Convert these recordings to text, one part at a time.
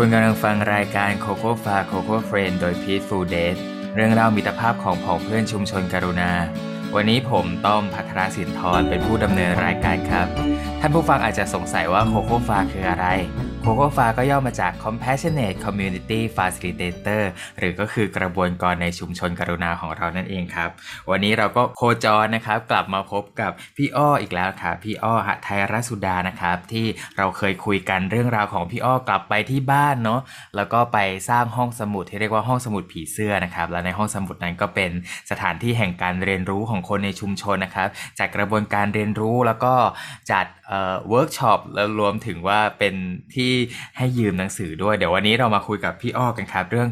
คุณกำลังฟังรายการโคโค่ฟาโคโค่เฟรนโดยพีทฟูเดสเรื่องเล่ามิตรภาพของผองเพื่อนชุมชนกรุณา วันนี้ผมต้อมพัทรสินทรเป็นผู้ดำเนินรายการครับ ท่านผู้ฟังอาจจะสงสัยว่าโคโค่ฟาคืออะไร โคโค่ฟาก็ย่อมาจาก Compassionate Community Facilitator หรือก็คือกระบวนการในชุมชนกรุณาของเรานั่นเองครับ วันนี้เราก็โคจรนะครับกลับมาพบกับพี่อ้ออีกแล้วครับพี่อ้อหไทยรัสุดานะครับ ที่เราเคยคุยกันเรื่องราวของพี่อ้อกลับไปที่บ้านเนาะแล้วก็ไปสร้างห้องสมุดที่เรียกว่าห้องสมุดผีเสื้อนะครับ และในห้องสมุดนั้นก็เป็นสถานที่แห่งการเรียนรู้ของคนในชุมชนนะครับจัดกระบวนการเรียนรู้แล้วก็จัดเอ่อเวิร์กช็อปแล้วรวมถึงว่าเป็นที่ให้ยืมหนังสือด้วย เดี๋ยววันนี้เรามาคุยกับพี่อ้อกันครับเรื่อง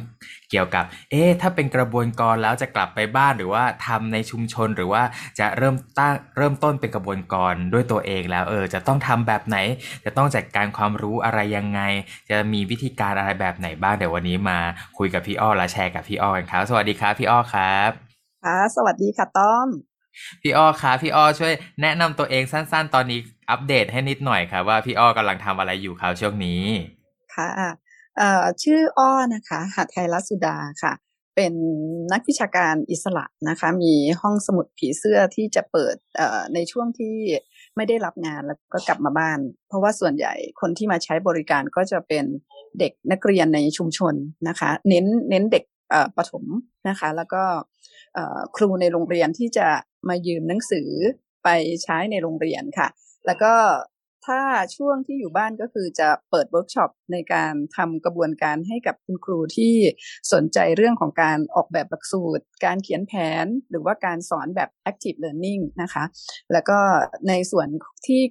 เกี่ยวกับ เอ๊ะถ้าเป็นกระบวนการแล้วจะกลับไปบ้านหรือว่าทำในชุมชนหรือว่าจะเริ่มตั้งเริ่มต้นเป็นกระบวนการด้วยตัวเองแล้วเออจะต้องทำแบบไหน จะต้องจัดการความรู้อะไรยังไง จะมีวิธีการอะไรแบบไหนบ้างเดี๋ยววันนี้มาคุยกับพี่อ้อและแชร์กับพี่อ้อกันครับ สวัสดีครับพี่อ้อครับค่ะสวัสดีค่ะต้อมพี่อ้อครับพี่อ้อช่วยแนะนำตัวเองสั้น ๆ ตอนนี้ อัปเดตให้นิดหน่อยครับว่าพี่อ้อกำลังทำอะไรอยู่ครับช่วงนี้ ค่ะชื่ออ้อนะคะหัตไทยรัสุดาค่ะ เป็นนักวิชาการอิสระนะคะ มีห้องสมุดผีเสื้อที่จะเปิดในช่วงที่ไม่ได้รับงานแล้วก็กลับมาบ้าน เพราะว่าส่วนใหญ่คนที่มาใช้บริการก็จะเป็นเด็กนักเรียนในชุมชนนะคะ เน้นเน้นเด็กประถมนะคะ แล้วก็ครูในโรงเรียนที่จะมายืมหนังสือไปใช้ในโรงเรียนค่ะ แล้วก็ถ้าช่วงที่อยู่บ้านก็คือจะเปิดเวิร์กช็อปในการทำกระบวนการให้กับคุณครูที่สนใจเรื่องของการออกแบบหลักสูตร การเขียนแผนหรือว่าการสอนแบบ active learning นะคะ แล้วก็ในส่วนที่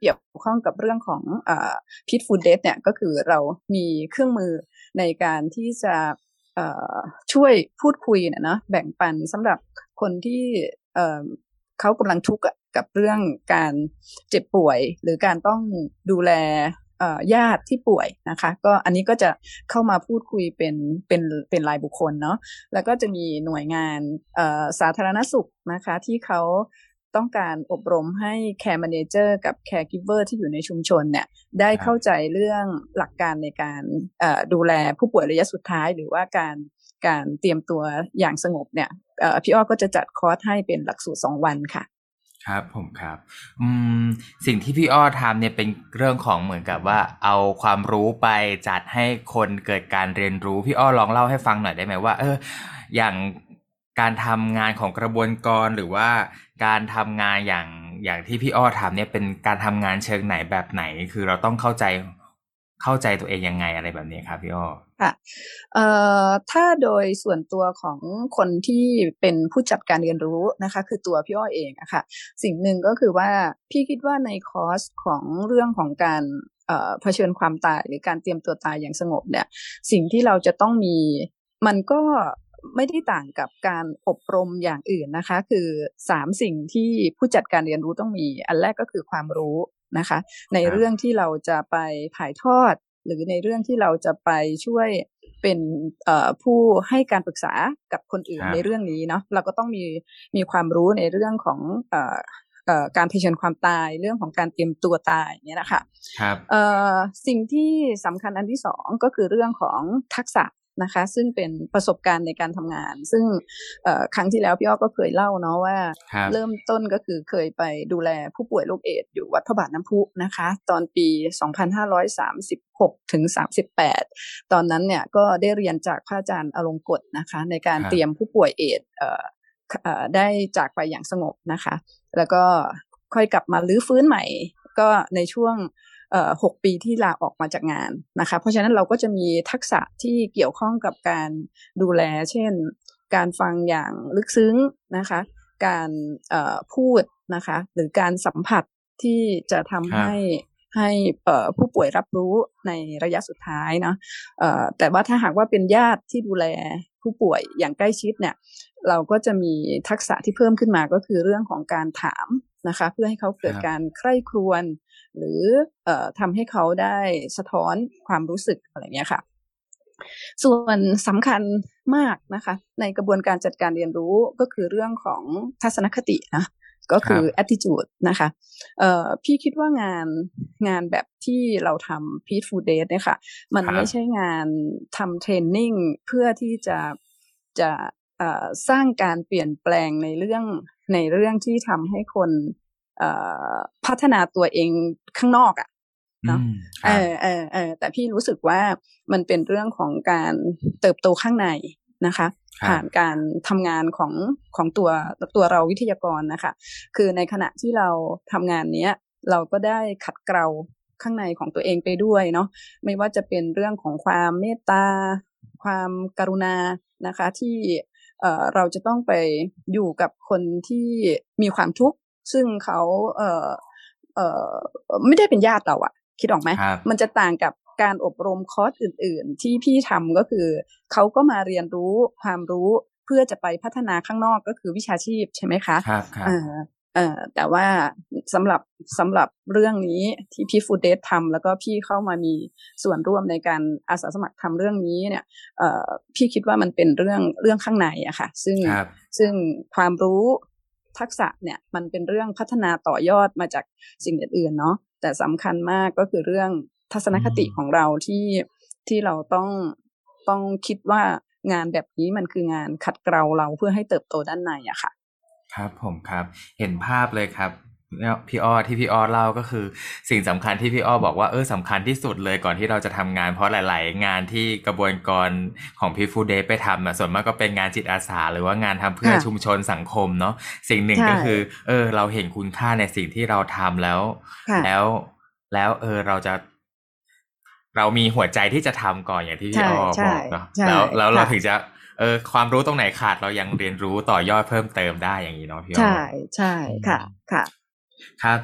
เกี่ยวข้องกับเรื่องของพิทฟูดเดเนี่ยก็คือเรามีเครื่องมือในการที่จะช่วยพูดคุยนะเนาะแบ่งปันสำหรับคนที่ เขากำลังทุกข์กับเรื่องการเจ็บป่วย หรือการต้องดูแลญาติที่ป่วยนะคะ ก็อันนี้ก็จะเข้ามาพูดคุยเป็นเป็นเป็นรายบุคคลเนาะแล้วก็จะมีหน่วยงานสาธารณสุขนะคะ ที่เขาต้องการอบรมให้ care manager กับ caregiver ที่อยู่ในชุมชนเนี่ยได้เข้าใจเรื่องหลักการในการดูแลผู้ป่วยระยะสุดท้าย หรือว่าการการเตรียมตัวอย่างสงบเนี่ย พี่อ้อก็จะจัดคอร์สให้เป็นหลักสูตรสองวันค่ะ ครับผมครับอืมสิ่งที่พี่อ้อทำเนี่ยเป็นเรื่องของเหมือนกับว่า เอาความรู้ไปจัดให้คนเกิดการเรียนรู้พี่อ้อลองเล่าให้ฟังหน่อยได้ไหมว่า เออ อย่างการทำงานของกระบวนการหรือว่าการทำงานอย่างอย่างที่พี่อ้อทำเนี่ยเป็นการทำงานเชิงไหนแบบไหน คือเราต้องเข้าใจ เข้าใจตัวเองยังไงอะไรแบบนี้ครับพี่อ้อค่ะเอ่อถ้าโดยส่วนตัวของคนที่เป็นผู้จัดการเรียนรู้นะคะ คือตัวพี่อ้อเองอะค่ะ สิ่งหนึ่งก็คือว่าพี่คิดว่าในคอร์สของเรื่องของการเผชิญความตายหรือการเตรียมตัวตายอย่างสงบเนี่ย สิ่งที่เราจะต้องมีมันก็ไม่ได้ต่างกับการอบรมอย่างอื่นนะคะ คือสามสิ่งที่ผู้จัดการเรียนรู้ต้องมี อันแรกก็คือความรู้ นะคะ ในเรื่องที่เราจะไปถ่ายทอด หรือในเรื่องที่เราจะไปช่วยเป็นผู้ให้การปรึกษากับคนอื่นในเรื่องนี้เนาะเราก็ต้องมีมีความรู้ในเรื่องของการเผชิญความตายเรื่องของการเตรียมตัวตายเนี่ยนะคะครับสิ่งที่สำคัญอันที่สองก็คือเรื่องของทักษะ นะคะ ซึ่งเป็นประสบการณ์ในการทำงาน ซึ่งครั้งที่แล้วพี่อ้อก็เคยเล่าเนาะว่า เริ่มต้นก็คือเคยไปดูแลผู้ป่วยโรคเอดอยู่วัดพระบาทน้ำพุนะคะ ตอนปี 2536ถึง38 ตอนนั้นเนี่ยก็ได้เรียนจากพระอาจารย์อลงกฎนะคะ ในการเตรียมผู้ป่วยเอดได้จากไปอย่างสงบนะคะ แล้วก็ค่อยกลับมาลื้อฟื้นใหม่ก็ในช่วง หกปีที่ลาออกมาจากงานนะคะ เพราะฉะนั้นเราก็จะมีทักษะที่เกี่ยวข้องกับการดูแล เช่น การฟังอย่างลึกซึ้งนะคะ การพูดนะคะ หรือการสัมผัสที่จะทำให้ให้ผู้ป่วยรับรู้ในระยะสุดท้ายเนาะแต่ว่าถ้าหากว่าเป็นญาติที่ดูแลผู้ป่วยอย่างใกล้ชิดเนี่ย เราก็จะมีทักษะที่เพิ่มขึ้นมาก็คือเรื่องของการถาม นะคะ เพื่อให้เขาเกิดการใคร่ครวญหรือเอ่อทำให้เขาได้สะท้อนความรู้สึกอะไรเงี้ยค่ะ ส่วนสำคัญมากนะคะ ในกระบวนการจัดการเรียนรู้ก็คือเรื่องของทัศนคตินะก็คือ attitude นะคะเอ่อพี่คิดว่างานงานแบบที่เราทำ Peaceful Date เนี่ยค่ะ มันครับไม่ใช่งานทำเทรนนิ่งเพื่อที่จะจะเอ่อ สร้างการเปลี่ยนแปลงในเรื่องในเรื่องที่ทำให้คนเอ่อพัฒนาตัวเองข้างนอกอะเนอะอืมคเอรับอเออเออแต่พี่รู้สึกว่ามันเป็นเรื่องของการเติบโตข้างในนะคะครับผ่านการทำงานของของตัวตัวเราวิทยากรนะคะ คือในขณะที่เราทำงานเนี้ย เราก็ได้ขัดเกลาข้างในของตัวเองไปด้วยเนาะไม่ว่าจะเป็นเรื่องของความเมตตา ความกรุณานะคะ ที่ เอ่อเราจะต้องไปอยู่กับคนที่มีความทุกข์ซึ่งเขาเอ่อเอ่อไม่ได้เป็นญาติเราอะคิดออกไหมครับมันจะต่างกับการอบรมคอร์สอื่น ๆ ที่พี่ทำก็คือเขาก็มาเรียนรู้ความรู้เพื่อจะไปพัฒนาข้างนอกก็คือวิชาชีพใช่ไหมคะครับครับ เออเออแต่ว่าสำหรับสำหรับเรื่องนี้ที่พี่ฟูเดททำแล้วก็พี่เข้ามามีส่วนร่วมในการอาสาสมัครทำเรื่องนี้เนี่ยเอ่อพี่คิดว่ามันเป็นเรื่องเรื่องข้างในอะค่ะ ซึ่งครับซึ่งความรู้ทักษะเนี่ยมันเป็นเรื่องพัฒนาต่อยอดมาจากสิ่งอื่นๆเนาะแต่สำคัญมากก็คือเรื่องทัศนคติอืมของเราที่ที่เราต้องต้องคิดว่างานแบบนี้มันคืองานขัดเกลาเราเพื่อให้เติบโตด้านในอะค่ะ ครับผมครับเห็นภาพเลยครับเนี่ยพี่อ้อที่พี่อ้อเล่าก็คือ สิ่งสำคัญที่พี่อ้อบอกว่าเออสำคัญที่สุดเลยก่อนที่เราจะทำงานเพราะหลาย ๆ งานที่กระบวนการของพี่ฟูเดย์ไปทำอะส่วนมากก็เป็นงานจิตอาสา หรือว่างานทำเพื่อค่ะชุมชนสังคมเนาะสิ่งหนึ่งใช่ก็คือ เออ เราเห็นคุณค่าในสิ่งที่เราทำแล้วค่ะแล้วแล้วเออเราจะเรามีหัวใจที่จะทำก่อนอย่างที่พี่ใช่อ้อใช่บอกเนาะใช่แล้วแล้วเราค่ะถึงจะ เออความรู้ตรงไหนขาดเรายังเรียนรู้ต่อยอดเพิ่มเติมได้อย่างนี้เนาะพี่อ้อใช่ใช่ค่ะค่ะครับ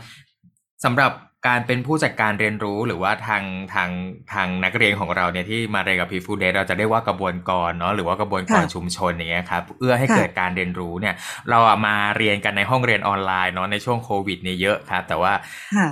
สำหรับการเป็นผู้จัดการเรียนรู้หรือว่าทางทางทางนักเรียนของเราเนี่ยที่มาเรียนกับพีฟูเดเราจะได้ว่ากระบวนการเนาะหรือว่ากระบวนการค่ะชุมชนอย่างเงี้ยครับเอื้อให้ค่ะเกิดการเรียนรู้เนี่ย เราอะมาเรียนกันในห้องเรียนออนไลน์เนาะในช่วงโควิดเนี่ยเยอะครับแต่ว่าค่ะ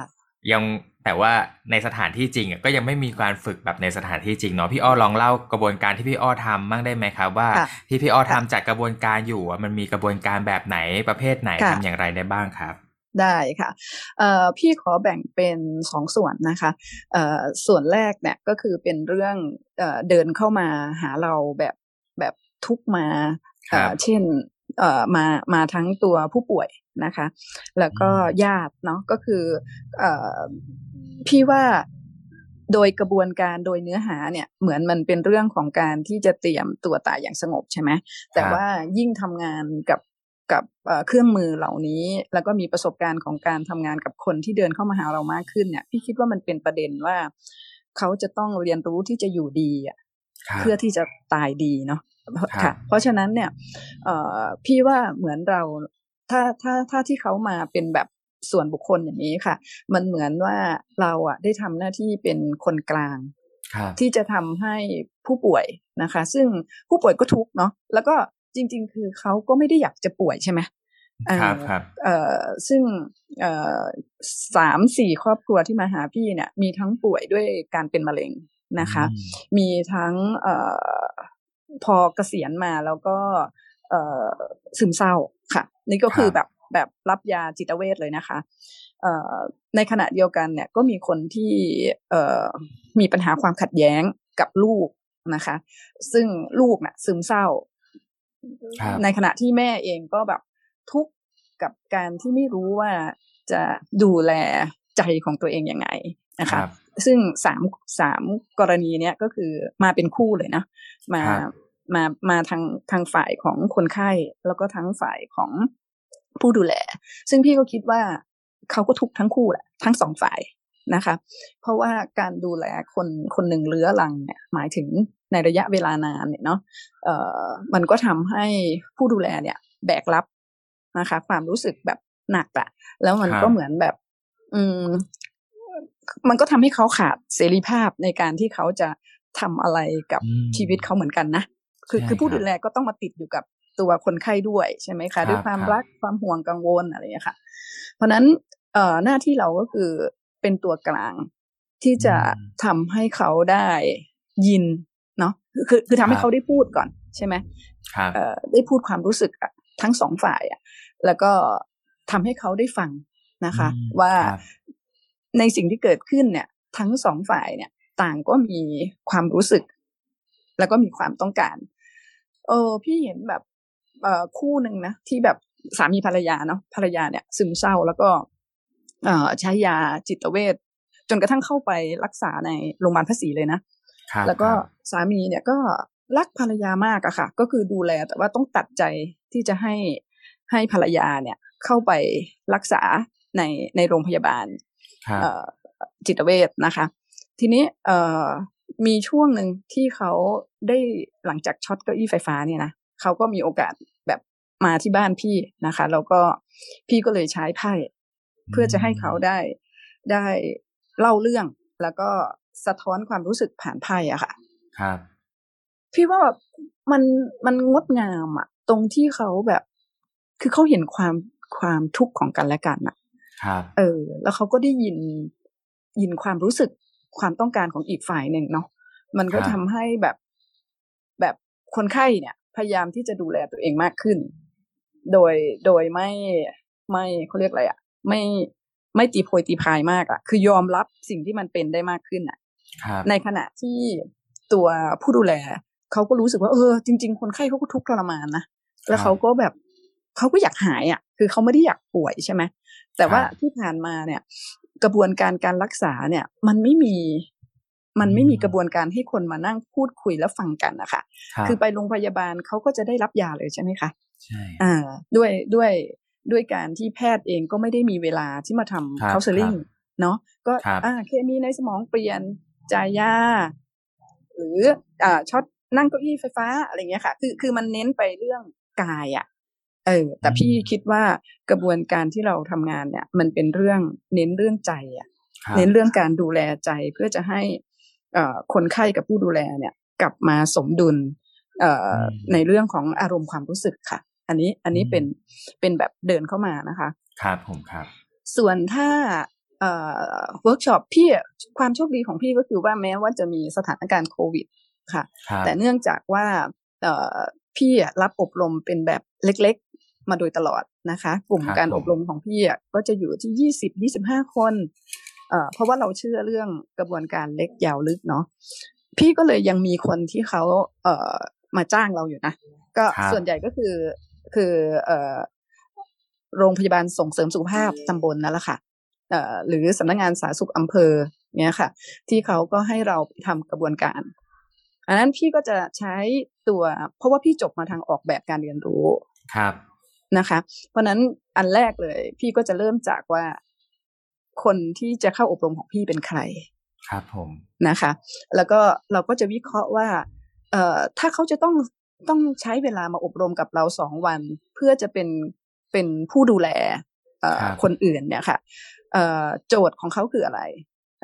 ยัง แต่ว่าในสถานที่จริงอะก็ยังไม่มีการฝึกแบบในสถานที่จริงเนาะพี่อ้อลองเล่ากระบวนการที่พี่อ้อทำบ้างได้ไหมครับว่าค่ะที่พี่อ้อค่ะทำจากกระบวนการอยู่อะมันมีกระบวนการแบบไหนประเภทไหนค่ะทำอย่างไรได้บ้างครับได้ค่ะเอ่อพี่ขอแบ่งเป็นสองส่วนนะคะเอ่อส่วนแรกเนี่ยก็คือเป็นเรื่องเอ่อเดินเข้ามาหาเราแบบแบบทุกมาครับเอ่อเช่นเอ่อมามาทั้งตัวผู้ป่วยนะคะ แล้วก็อืมญาติเนาะก็คือเอ่อ พี่ว่าโดยกระบวนการโดยเนื้อหาเนี่ยเหมือนมันเป็นเรื่องของการที่จะเตรียมตัวตายอย่างสงบใช่ไหมแต่ว่ายิ่งทำงานกับกับเอ่อเครื่องมือเหล่านี้ แล้วก็มีประสบการณ์ของการทำงานกับคนที่เดินเข้ามาหาเรามากขึ้นเนี่ย พี่คิดว่ามันเป็นประเด็นว่า เขาจะต้องเรียนรู้ที่จะอยู่ดีอะครับเพื่อที่จะตายดีเนาะครับค่ะ เพราะฉะนั้นเนี่ยเอ่อพี่ว่าเหมือนเราถ้าถ้าถ้าที่เขามาเป็นแบบ ส่วนบุคคลอย่างนี้ค่ะ มันเหมือนว่าเราอะได้ทำหน้าที่เป็นคนกลางครับที่จะทำให้ผู้ป่วยนะคะ ซึ่งผู้ป่วยก็ทุกข์เนาะแล้วก็จริง ๆ คือเขาก็ไม่ได้อยากจะป่วยใช่ไหมเอ่อครับครับเอ่อซึ่งเอ่อสามสี่ครอบครัวที่มาหาพี่เนี่ย มีทั้งป่วยด้วยการเป็นมะเร็งนะคะอืมมีทั้งเอ่อพอเกษียณมาแล้วก็เอ่อซึมเศร้าค่ะ นี่ก็คือครับแบบ แบบรับยาจิตเวชเลยนะคะเอ่อในขณะเดียวกันเนี่ยก็มีคนที่เอ่อมีปัญหาความขัดแย้งกับลูกนะคะ ซึ่งลูกน่ะซึมเศร้าครับในขณะที่แม่เองก็แบบทุกข์กับการที่ไม่รู้ว่าจะดูแลใจของตัวเองยังไงนะคคะรับซึ่งสามสามกรณีเนี้ยก็คือมาเป็นคู่เลยนะมาครับมามาทางทางฝ่ายของคนไข้แล้วก็ทั้งฝ่ายของ ผู้ดูแล ซึ่งพี่ก็คิดว่าเขาก็ทุกข์ทั้งคู่แหละทั้งสองฝ่ายนะคะ เพราะว่าการดูแลคนคนหนึ่งเรื้อรังเนี่ยหมายถึงในระยะเวลานานเนี่ยเนาะเอ่อมันก็ทำให้ผู้ดูแลเนี่ย แบกรับนะคะ ความรู้สึกแบบหนักอะแล้วมันครับก็เหมือนแบบ อืม มันก็ทำให้เขาขาดเสรีภาพในการที่เขาจะทำอะไรกับอืมชีวิตเขาเหมือนกันนะคือใช่คือผู้ครับดูแลก็ต้องมาติดอยู่กับ ตัวคนไข้ด้วยใช่ไหมครัคะบด้วยความครับรักความห่วงกังวลอะไรอย่างเงี้ยค่ะ เพราะฉะนั้นเอ่อหน้าที่เราก็คือเป็นตัวกลางที่จะทำให้เขาได้ยินเนาะคือคือคือทำให้เขาได้พูดก่อนใช่ไหมครับเอ่อได้พูดความรู้สึกอะทั้งสองฝ่ายอะแล้วก็ทำให้เขาได้ฟังนะคะอืมว่าครับในสิ่งที่เกิดขึ้นเนี่ย ทั้งสองฝ่ายเนี่ย ต่างก็มีความรู้สึก แล้วก็มีความต้องการ เออพี่เห็นแบบเอ่อ คู่หนึ่งนะที่แบบสามีภรรยาเนาะภรรยาเนี่ย ซึมเศร้าแล้วก็เอ่อใช้ยาจิตเวชจนกระทั่งเข้าไปรักษาในโรงพยาบาลพระศรีเลยนะครับแล้วก็ครับสามีเนี่ยก็รักภรรยามากอะค่ะ ก็คือดูแลแต่ว่าต้องตัดใจที่จะให้ให้ภรรยาเนี่ยเข้าไปรักษาในในโรงพยาบาลครับเอ่อจิตเวชนะคะ ทีนี้เอ่อมีช่วงหนึ่งที่เขาได้หลังจากช็อตเก้าอี้ไฟฟ้าเนี่ยนะ เขาก็มีโอกาสแบบมาที่บ้านพี่นะคะ แล้วก็พี่ก็เลยใช้ไพ่เพื่อจะให้เขาได้ได้เล่าเรื่อง แล้วก็สะท้อนความรู้สึกผ่านไพ่อะค่ะ ครับ พี่ว่าแบบมันมันงดงามอะตรงที่เขาแบบ คือเขาเห็นความความทุกข์ของกันและกันอะครับ เออ แล้วเขาก็ได้ยินยินความรู้สึกความต้องการของอีกฝ่ายหนึ่งเนาะมันก็ครับทำให้แบบแบบคนไข้เนี่ย พยายามที่จะดูแลตัวเองมากขึ้น โดยโดยไม่ไม่เขาเรียกอะไรอะไม่ไม่ตีโพยตีพายมากอะคือยอมรับสิ่งที่มันเป็นได้มากขึ้นอะครับในขณะที่ตัวผู้ดูแลเขาก็รู้สึกว่าเออ จริง ๆ คนไข้เขาก็ทุกข์ทรมานนะแล้วเขาก็แบบเขาก็อยากหายอะ คือเขาไม่ได้อยากป่วยใช่ไหมแต่ว่าที่ผ่านมาเนี่ย กระบวนการการรักษาเนี่ย มันไม่มี มันไม่มีกระบวนการให้คนมานั่งพูดคุยแล้วฟังกันนะคะรับคือไปโรงพยาบาลเขาก็จะได้รับยาเลยใช่ไหมคะใช่อ่าด้วยด้วยด้วยการที่แพทย์เองก็ไม่ได้มีเวลาที่มาทำครับเคาน์เซลลิ่งครับเนาะก็ครับอ่าเคมีในสมองเปลี่ยนจ่ายยาหรืออ่าช็อตนั่งเก้าอี้ไฟฟ้าอะไรเงี้ยค่ะ คือคือมันเน้นไปเรื่องกายอะ่ะเออ แต่พี่คิดว่ากระบวนการที่เราทำงานเนี่ย มันเป็นเรื่องเน้นเรื่องใจอะ่ะครับเน้นเรื่องการดูแลใจเพื่อจะให้เอ่อ คนไข้กับผู้ดูแลเนี่ยกลับมาสมดุลเอ่ออในเรื่องของอารมณ์ความรู้สึกค่ะ อันนี้อันนี้เป็นเป็นแบบเดินเข้ามานะคะ ครับผมครับ ส่วนถ้าเอ่อเวิร์กช็อปพี่อะความโชคดีของพี่ก็คือว่าแม้ว่าจะมีสถานการณ์โควิดค่ะครับแต่เนื่องจากว่าเอ่อพี่อะรับอบรมเป็นแบบเล็กๆ มาโดยตลอดนะคะ กลุ่มครับการผมอบรมของพี่อะก็จะอยู่ที่ยี่สิบยี่สิบห้าคน เอ่อเพราะว่าเราเชื่อเรื่องกระบวนการเล็กยาวลึกเนาะพี่ก็เลยยังมีคนที่เขาเอ่อมาจ้างเราอยู่นะ ก็ครับส่วนใหญ่ก็คือคือเอ่อโรงพยาบาลส่งเสริมสุขภาพตำบลนั่นแหละค่ะเอ่อหรือสำนักงานสาธารณสุขอำเภอเนี่ยค่ะ ที่เขาก็ให้เราไปทำกระบวนการอันนั้นพี่ก็จะใช้ตัว เพราะว่าพี่จบมาทางออกแบบการเรียนรู้ครับนะคะ เพราะฉะนั้นอันแรกเลย พี่ก็จะเริ่มจากว่า คนที่จะเข้าอบรมของพี่เป็นใคร ครับผมนะคะ แล้วก็เราก็จะวิเคราะห์ว่า เอ่อถ้าเขาจะต้องต้องใช้เวลามาอบรมกับเราสองวัน เพื่อจะเป็นเป็นผู้ดูแลเอ่อครับคนอื่นเนี่ยค่ะเอ่อโจทย์ของเขาคืออะไร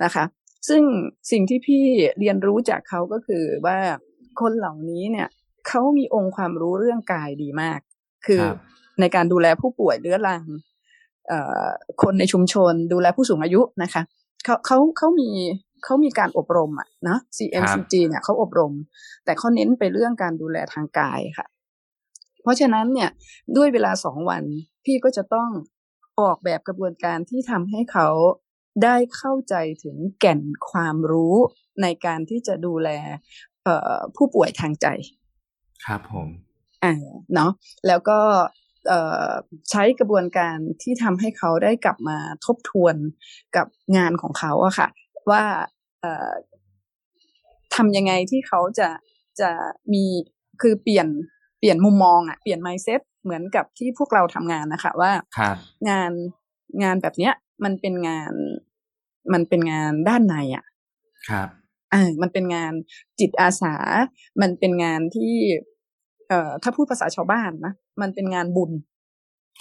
นะคะ ซึ่งสิ่งที่พี่เรียนรู้จากเขาก็คือว่าคนเหล่านี้เนี่ยเขามีองค์ความรู้เรื่องกายดีมาก คือครับในการดูแลผู้ป่วยเรื้อรังเอ่อ คนในชุมชนดูแลผู้สูงอายุนะคะเขาเขาเขามีเขามีการอบรมอะเนอะ CMCG เนี่ยเขาอบรม แต่เขาเน้นไปเรื่องการดูแลทางกายค่ะ เพราะฉะนั้นเนี่ยด้วยเวลาสองวันพี่ก็จะต้องออกแบบกระบวนการที่ทำให้เขาได้เข้าใจถึงแก่นความรู้ในการที่จะดูแลเอ่อผู้ป่วยทางใจ ครับผมอ่าเนาะแล้วก็เอ่อ ใช้กระบวนการที่ทำให้เขาได้กลับมาทบทวนกับงานของเขาอะค่ะ ว่าเอ่อทำยังไงที่เขาจะจะมีคือเปลี่ยนเปลี่ยนมุมมองอะเปลี่ยน mindset เหมือนกับที่พวกเราทำงานนะคะ ว่าครับงานงานแบบเนี้ย มันเป็นงานมันเป็นงานด้านในอะครับอ่ามันเป็นงานจิตอาสา มันเป็นงานที่ เอ่อถ้าพูดภาษาชาวบ้านนะมันเป็นงานบุญ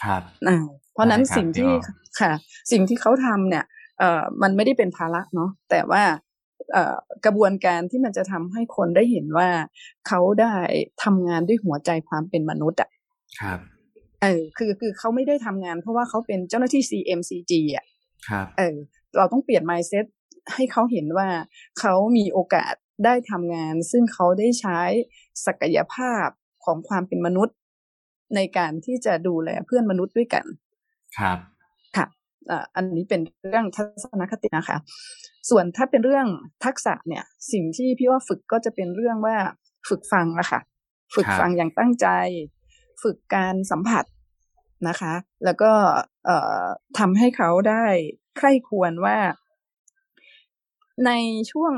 ครับอ่าเพราะฉะนั้นได้ครับสิ่งที่พี่อ๋อค่ะ สิ่งที่เขาทำเนี่ยเอ่อมันไม่ได้เป็นภาระเนาะแต่ว่าเอ่อกระบวนการที่มันจะทำให้คนได้เห็นว่าเขาได้ทำงานด้วยหัวใจความเป็นมนุษย์อะครับเออคือคือเขาไม่ได้ทำงาน เพราะว่าเขาเป็นเจ้าหน้าที่ CMCG อะครับเออเราต้องเปลี่ยน mindset ให้เขาเห็นว่าเขามีโอกาสได้ทำงาน ซึ่งเขาได้ใช้ศักยภาพ ของความเป็นมนุษย์ ในการที่จะดูแลเพื่อนมนุษย์ด้วยกัน ครับ ค่ะอันนี้เป็นเรื่องทัศนคตินะคะ ส่วนถ้าเป็นเรื่องทักษะเนี่ย สิ่งที่พี่ว่าฝึกก็จะเป็นเรื่องว่าฝึกฟังอะค่ะฝึกฟังอย่างตั้งใจ ฝึกการสัมผัสนะคะ แล้วก็เอ่อทำให้เขาได้ใคร่ควรว่า ในช่วง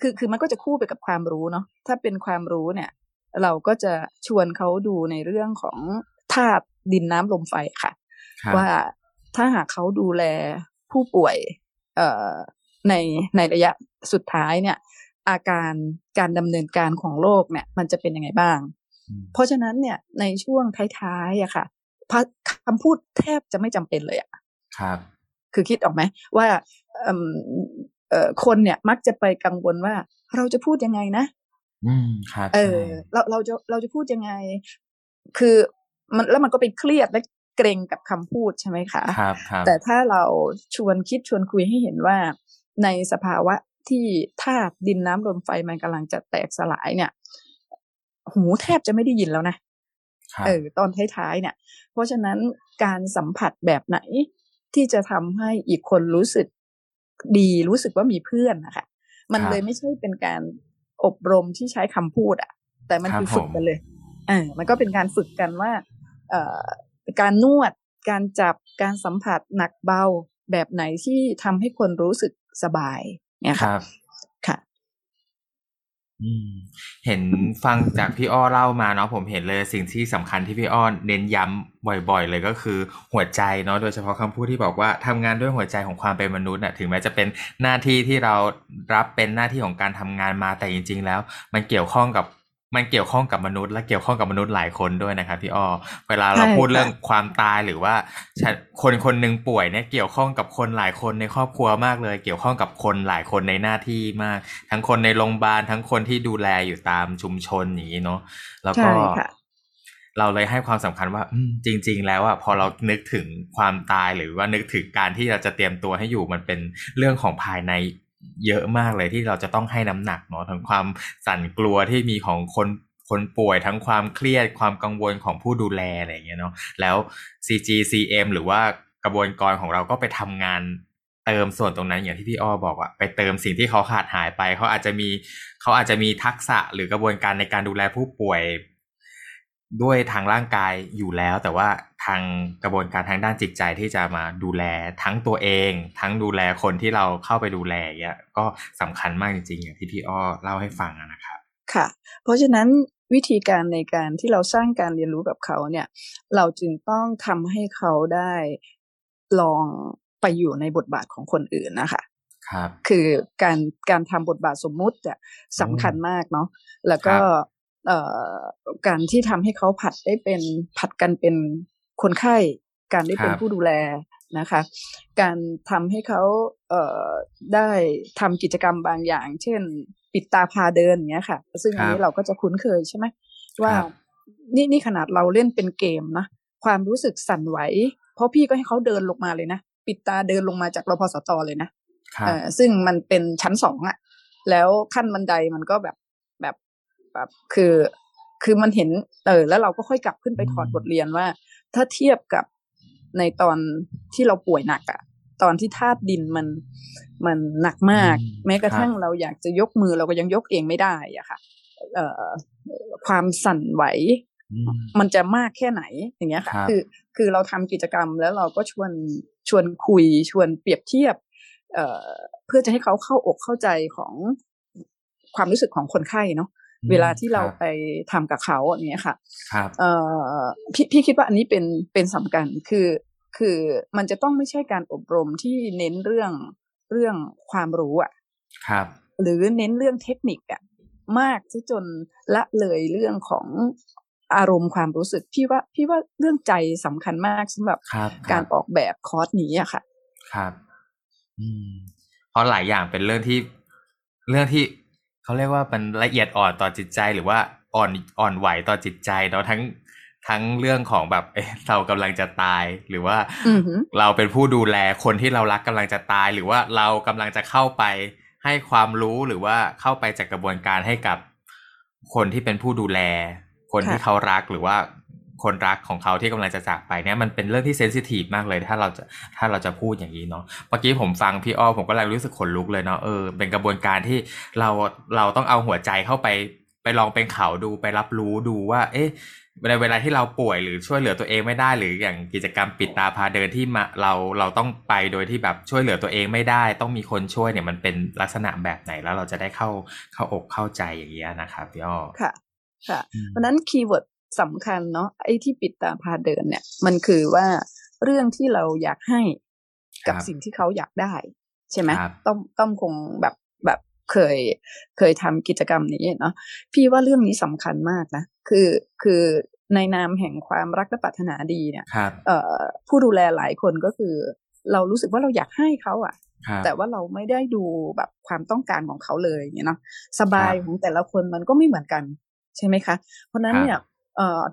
คือคือมันก็จะคู่ไปกับความรู้เนาะถ้าเป็นความรู้เนี่ย เราก็จะชวนเขาดูในเรื่องของธาตุดินน้ำลมไฟค่ะ ว่าถ้าหากเขาดูแลผู้ป่วยเอ่อในในระยะสุดท้ายเนี่ย อาการการดำเนินการของโรคเนี่ย มันจะเป็นยังไงบ้าง เพราะฉะนั้นเนี่ยในช่วงท้ายๆอะค่ะคำพูดแทบจะไม่จำเป็นเลยอะครับ คือคิดออกไหมว่าเอ่อคนเนี่ยมักจะไปกังวลว่าเราจะพูดยังไงนะ อืมครับเออเราเราจะเราจะพูดยังไง คือมันแล้วมันก็เป็นเครียดและเกรงกับคำพูดใช่ไหมคะครับครับแต่ถ้าเราชวนคิดชวนคุยให้เห็นว่า ในสภาวะที่ธาตุดินน้ำลมไฟมันกำลังจะแตกสลายเนี่ย หูแทบจะไม่ได้ยินแล้วนะเออตอนท้ายๆเนี่ย เพราะฉะนั้นการสัมผัสแบบไหนที่จะทำให้อีกคนรู้สึกดีรู้สึกว่ามีเพื่อนนะคะมันเลยไม่ใช่เป็นการ อบรมที่ใช้คำพูดอะแต่มันคือฝึกกันเลยอ่ามันก็เป็นการฝึกกันว่าเอ่อการนวด การจับการสัมผัสหนักเบาแบบไหนที่ทำให้คนรู้สึกสบายเนี่ยค่ะค่ะ เห็นฟังจากพี่อ้อเล่ามาเนาะผมเห็นเลยสิ่งที่สำคัญที่พี่อ้อเน้นย้ำบ่อยๆ เลยก็คือหัวใจเนาะโดยเฉพาะคำพูดที่บอกว่าทำงานด้วยหัวใจของความเป็นมนุษย์น่ะถึงแม้จะเป็นหน้าที่ที่เรารับเป็นหน้าที่ของการทำงานมาแต่จริง ๆ แล้ว มันเกี่ยวข้องกับ มันเกี่ยวข้องกับมนุษย์และเกี่ยวข้องกับมนุษย์หลายคนด้วยนะครับพี่อ้อเวลาเราพูดเรื่องความตายหรือว่าคนคนหนึ่งป่วยเนี่ยเกี่ยวข้องกับคนหลายคนในครอบครัวมากเลย เกี่ยวข้องกับคนหลายคนในหน้าที่มาก ทั้งคนในโรงพยาบาลทั้งคนที่ดูแลอยู่ตามชุมชนอย่างนี้เนาะแล้วก็เราเลยให้ความสำคัญว่าจริง ๆ แล้วอะพอเรานึกถึงความตายหรือว่านึกถึงการที่เราจะเตรียมตัวให้อยู่มันเป็นเรื่องของภายใน เยอะมากเลยที่เราจะต้องให้น้ำหนักเนาะทั้งความสั่นกลัวที่มีของคนคนป่วยทั้งความเครียดความกังวลของผู้ดูแลอะไรอย่างเงี้ยเนาะแล้ว CGCM หรือว่ากระบวนการของเราก็ไปทำงานเติมส่วนตรงนั้นอย่างที่พี่อ้อบอกอะไปเติมสิ่งที่เขาขาดหายไป เขาอาจจะมีเขาอาจจะมีทักษะหรือกระบวนการในการดูแลผู้ป่วย ด้วยทางร่างกายอยู่แล้ว แต่ว่าทางกระบวนการทางด้านจิตใจที่จะมาดูแลทั้งตัวเอง ทั้งดูแลคนที่เราเข้าไปดูแลเนี่ยก็สำคัญมากจริงๆอย่างที่พี่อ้อเล่าให้ฟังนะครับค่ะ เพราะฉะนั้นวิธีการในการที่เราสร้างการเรียนรู้กับเขาเนี่ย เราจึงต้องทำให้เขาได้ลองไปอยู่ในบทบาทของคนอื่นนะคะครับ คือการการทำบทบาทสมมุติอะสำคัญมากเนาะแล้วก็เอ่อ การที่ทำให้เขาผัดได้เป็นผัดกันเป็นคนไข้ การได้เป็นผู้ดูแลนะคะ การทำให้เขาเอ่อได้ทำกิจกรรมบางอย่าง เช่น ปิดตาพาเดินอย่างเงี้ยค่ะ ซึ่งอันนี้เราก็จะคุ้นเคยใช่ไหมว่านี่นี่ขนาดเราเล่นเป็นเกมนะความรู้สึกสั่นไหว เพราะพี่ก็ให้เขาเดินลงมาเลยนะ ปิดตาเดินลงมาจากรพสตเลยนะเออซึ่งมันเป็นชั้นสองอะแล้วขั้นบันไดมันก็แบบแบบ แบบคือ คือมันเห็น เออ แล้วเราก็ค่อยกลับขึ้นไปถอดบทเรียนว่า ถ้าเทียบกับในตอนที่เราป่วยหนักอะตอนที่ธาตุดินมันมันหนักมาก แม้กระทั่งเราอยากจะยกมือเราก็ยังยกเองไม่ได้อะค่ะ เอ่อความสั่นไหว มันจะมากแค่ไหนอย่างเงี้ยค่ะ คือคือเราทำกิจกรรมแล้วเราก็ชวนชวนคุยชวนเปรียบเทียบ เอ่อเพื่อจะให้เขาเข้าอกเข้าใจของความรู้สึกของคนไข้เนาะ เวลาที่เราไปทำกับเขาอย่างเงี้ยค่ะครับเอ่อพี่พี่คิดว่าอันนี้เป็นเป็นสำคัญคือคือมันจะต้องไม่ใช่การอบรมที่เน้นเรื่องเรื่องความรู้อะครับ หรือเน้นเรื่องเทคนิคอะมากซะจนละเลยเรื่องของอารมณ์ความรู้สึกพี่ว่าพี่ว่าเรื่องใจสำคัญมากสำหรับการออกแบบคอร์สนี้อะค่ะ ครับ อืมเพราะหลายอย่างเป็นเรื่องที่เรื่องที่ เขาเรียกว่ามันละเอียดอ่อนต่อจิตใจหรือว่าอ่อนอ่อนไหวต่อจิตใจเนาะทั้งทั้งเรื่องของแบบเอเรากำลังจะตาย หรือว่าเราเป็นผู้ดูแลคนที่เรารักกำลังจะตาย หรือว่าเรากำลังจะเข้าไปให้ความรู้หรือว่าเข้าไปจัดกกระบวนการให้กับคนที่เป็นผู้ดูแล คนที่เขารักหรือว่า คนรักของเขาที่กำลังจะจากไปเนี่ยมันเป็นเรื่องที่เซนซิทีฟมากเลยถ้าเราจะถ้าเราจะพูดอย่างนี้เนาะเมื่อกี้ผมฟังพี่อ้อผมก็เลยรู้สึกขนลุกเลยเนาะเออเป็นกระบวนการที่เราเราต้องเอาหัวใจเข้าไปไปลองเป็นเขาดูไปรับรู้ดูว่า เอ๊ะในเวลาที่เราป่วยหรือช่วยเหลือตัวเองไม่ได้ หรืออย่างกิจกรรมปิดตาพาเดินที่มาเราเราต้องไปโดยที่แบบช่วยเหลือตัวเองไม่ได้ ต้องมีคนช่วยเนี่ยมันเป็นลักษณะแบบไหนแล้วเราจะได้เข้าเข้าอกเข้าใจอย่างเงี้ยนะครับพี่อ้อค่ะค่ะเพราะนั้น keyword สำคัญเนาะไอ้ที่ปิดตาพาเดินเนี่ย มันคือว่าเรื่องที่เราอยากให้กับสิ่งที่เขาอยากได้ ใช่ไหมต้องต้องคงแบบแบบเคยเคยทำกิจกรรมนี้เนาะพี่ว่าเรื่องนี้สำคัญมากนะ คือคือในนามแห่งความรักและปรารถนาดีเนี่ยเอ่อผู้ดูแลหลายคนก็คือ เรารู้สึกว่าเราอยากให้เขาอะ่ะ แต่ว่าเราไม่ได้ดูแบบความต้องการของเขาเลยเนี่ยเนาะสบายของแต่ละคนมันก็ไม่เหมือนกัน ใช่ไหมคะ เพราะนั้นเนี่ยเอ่อ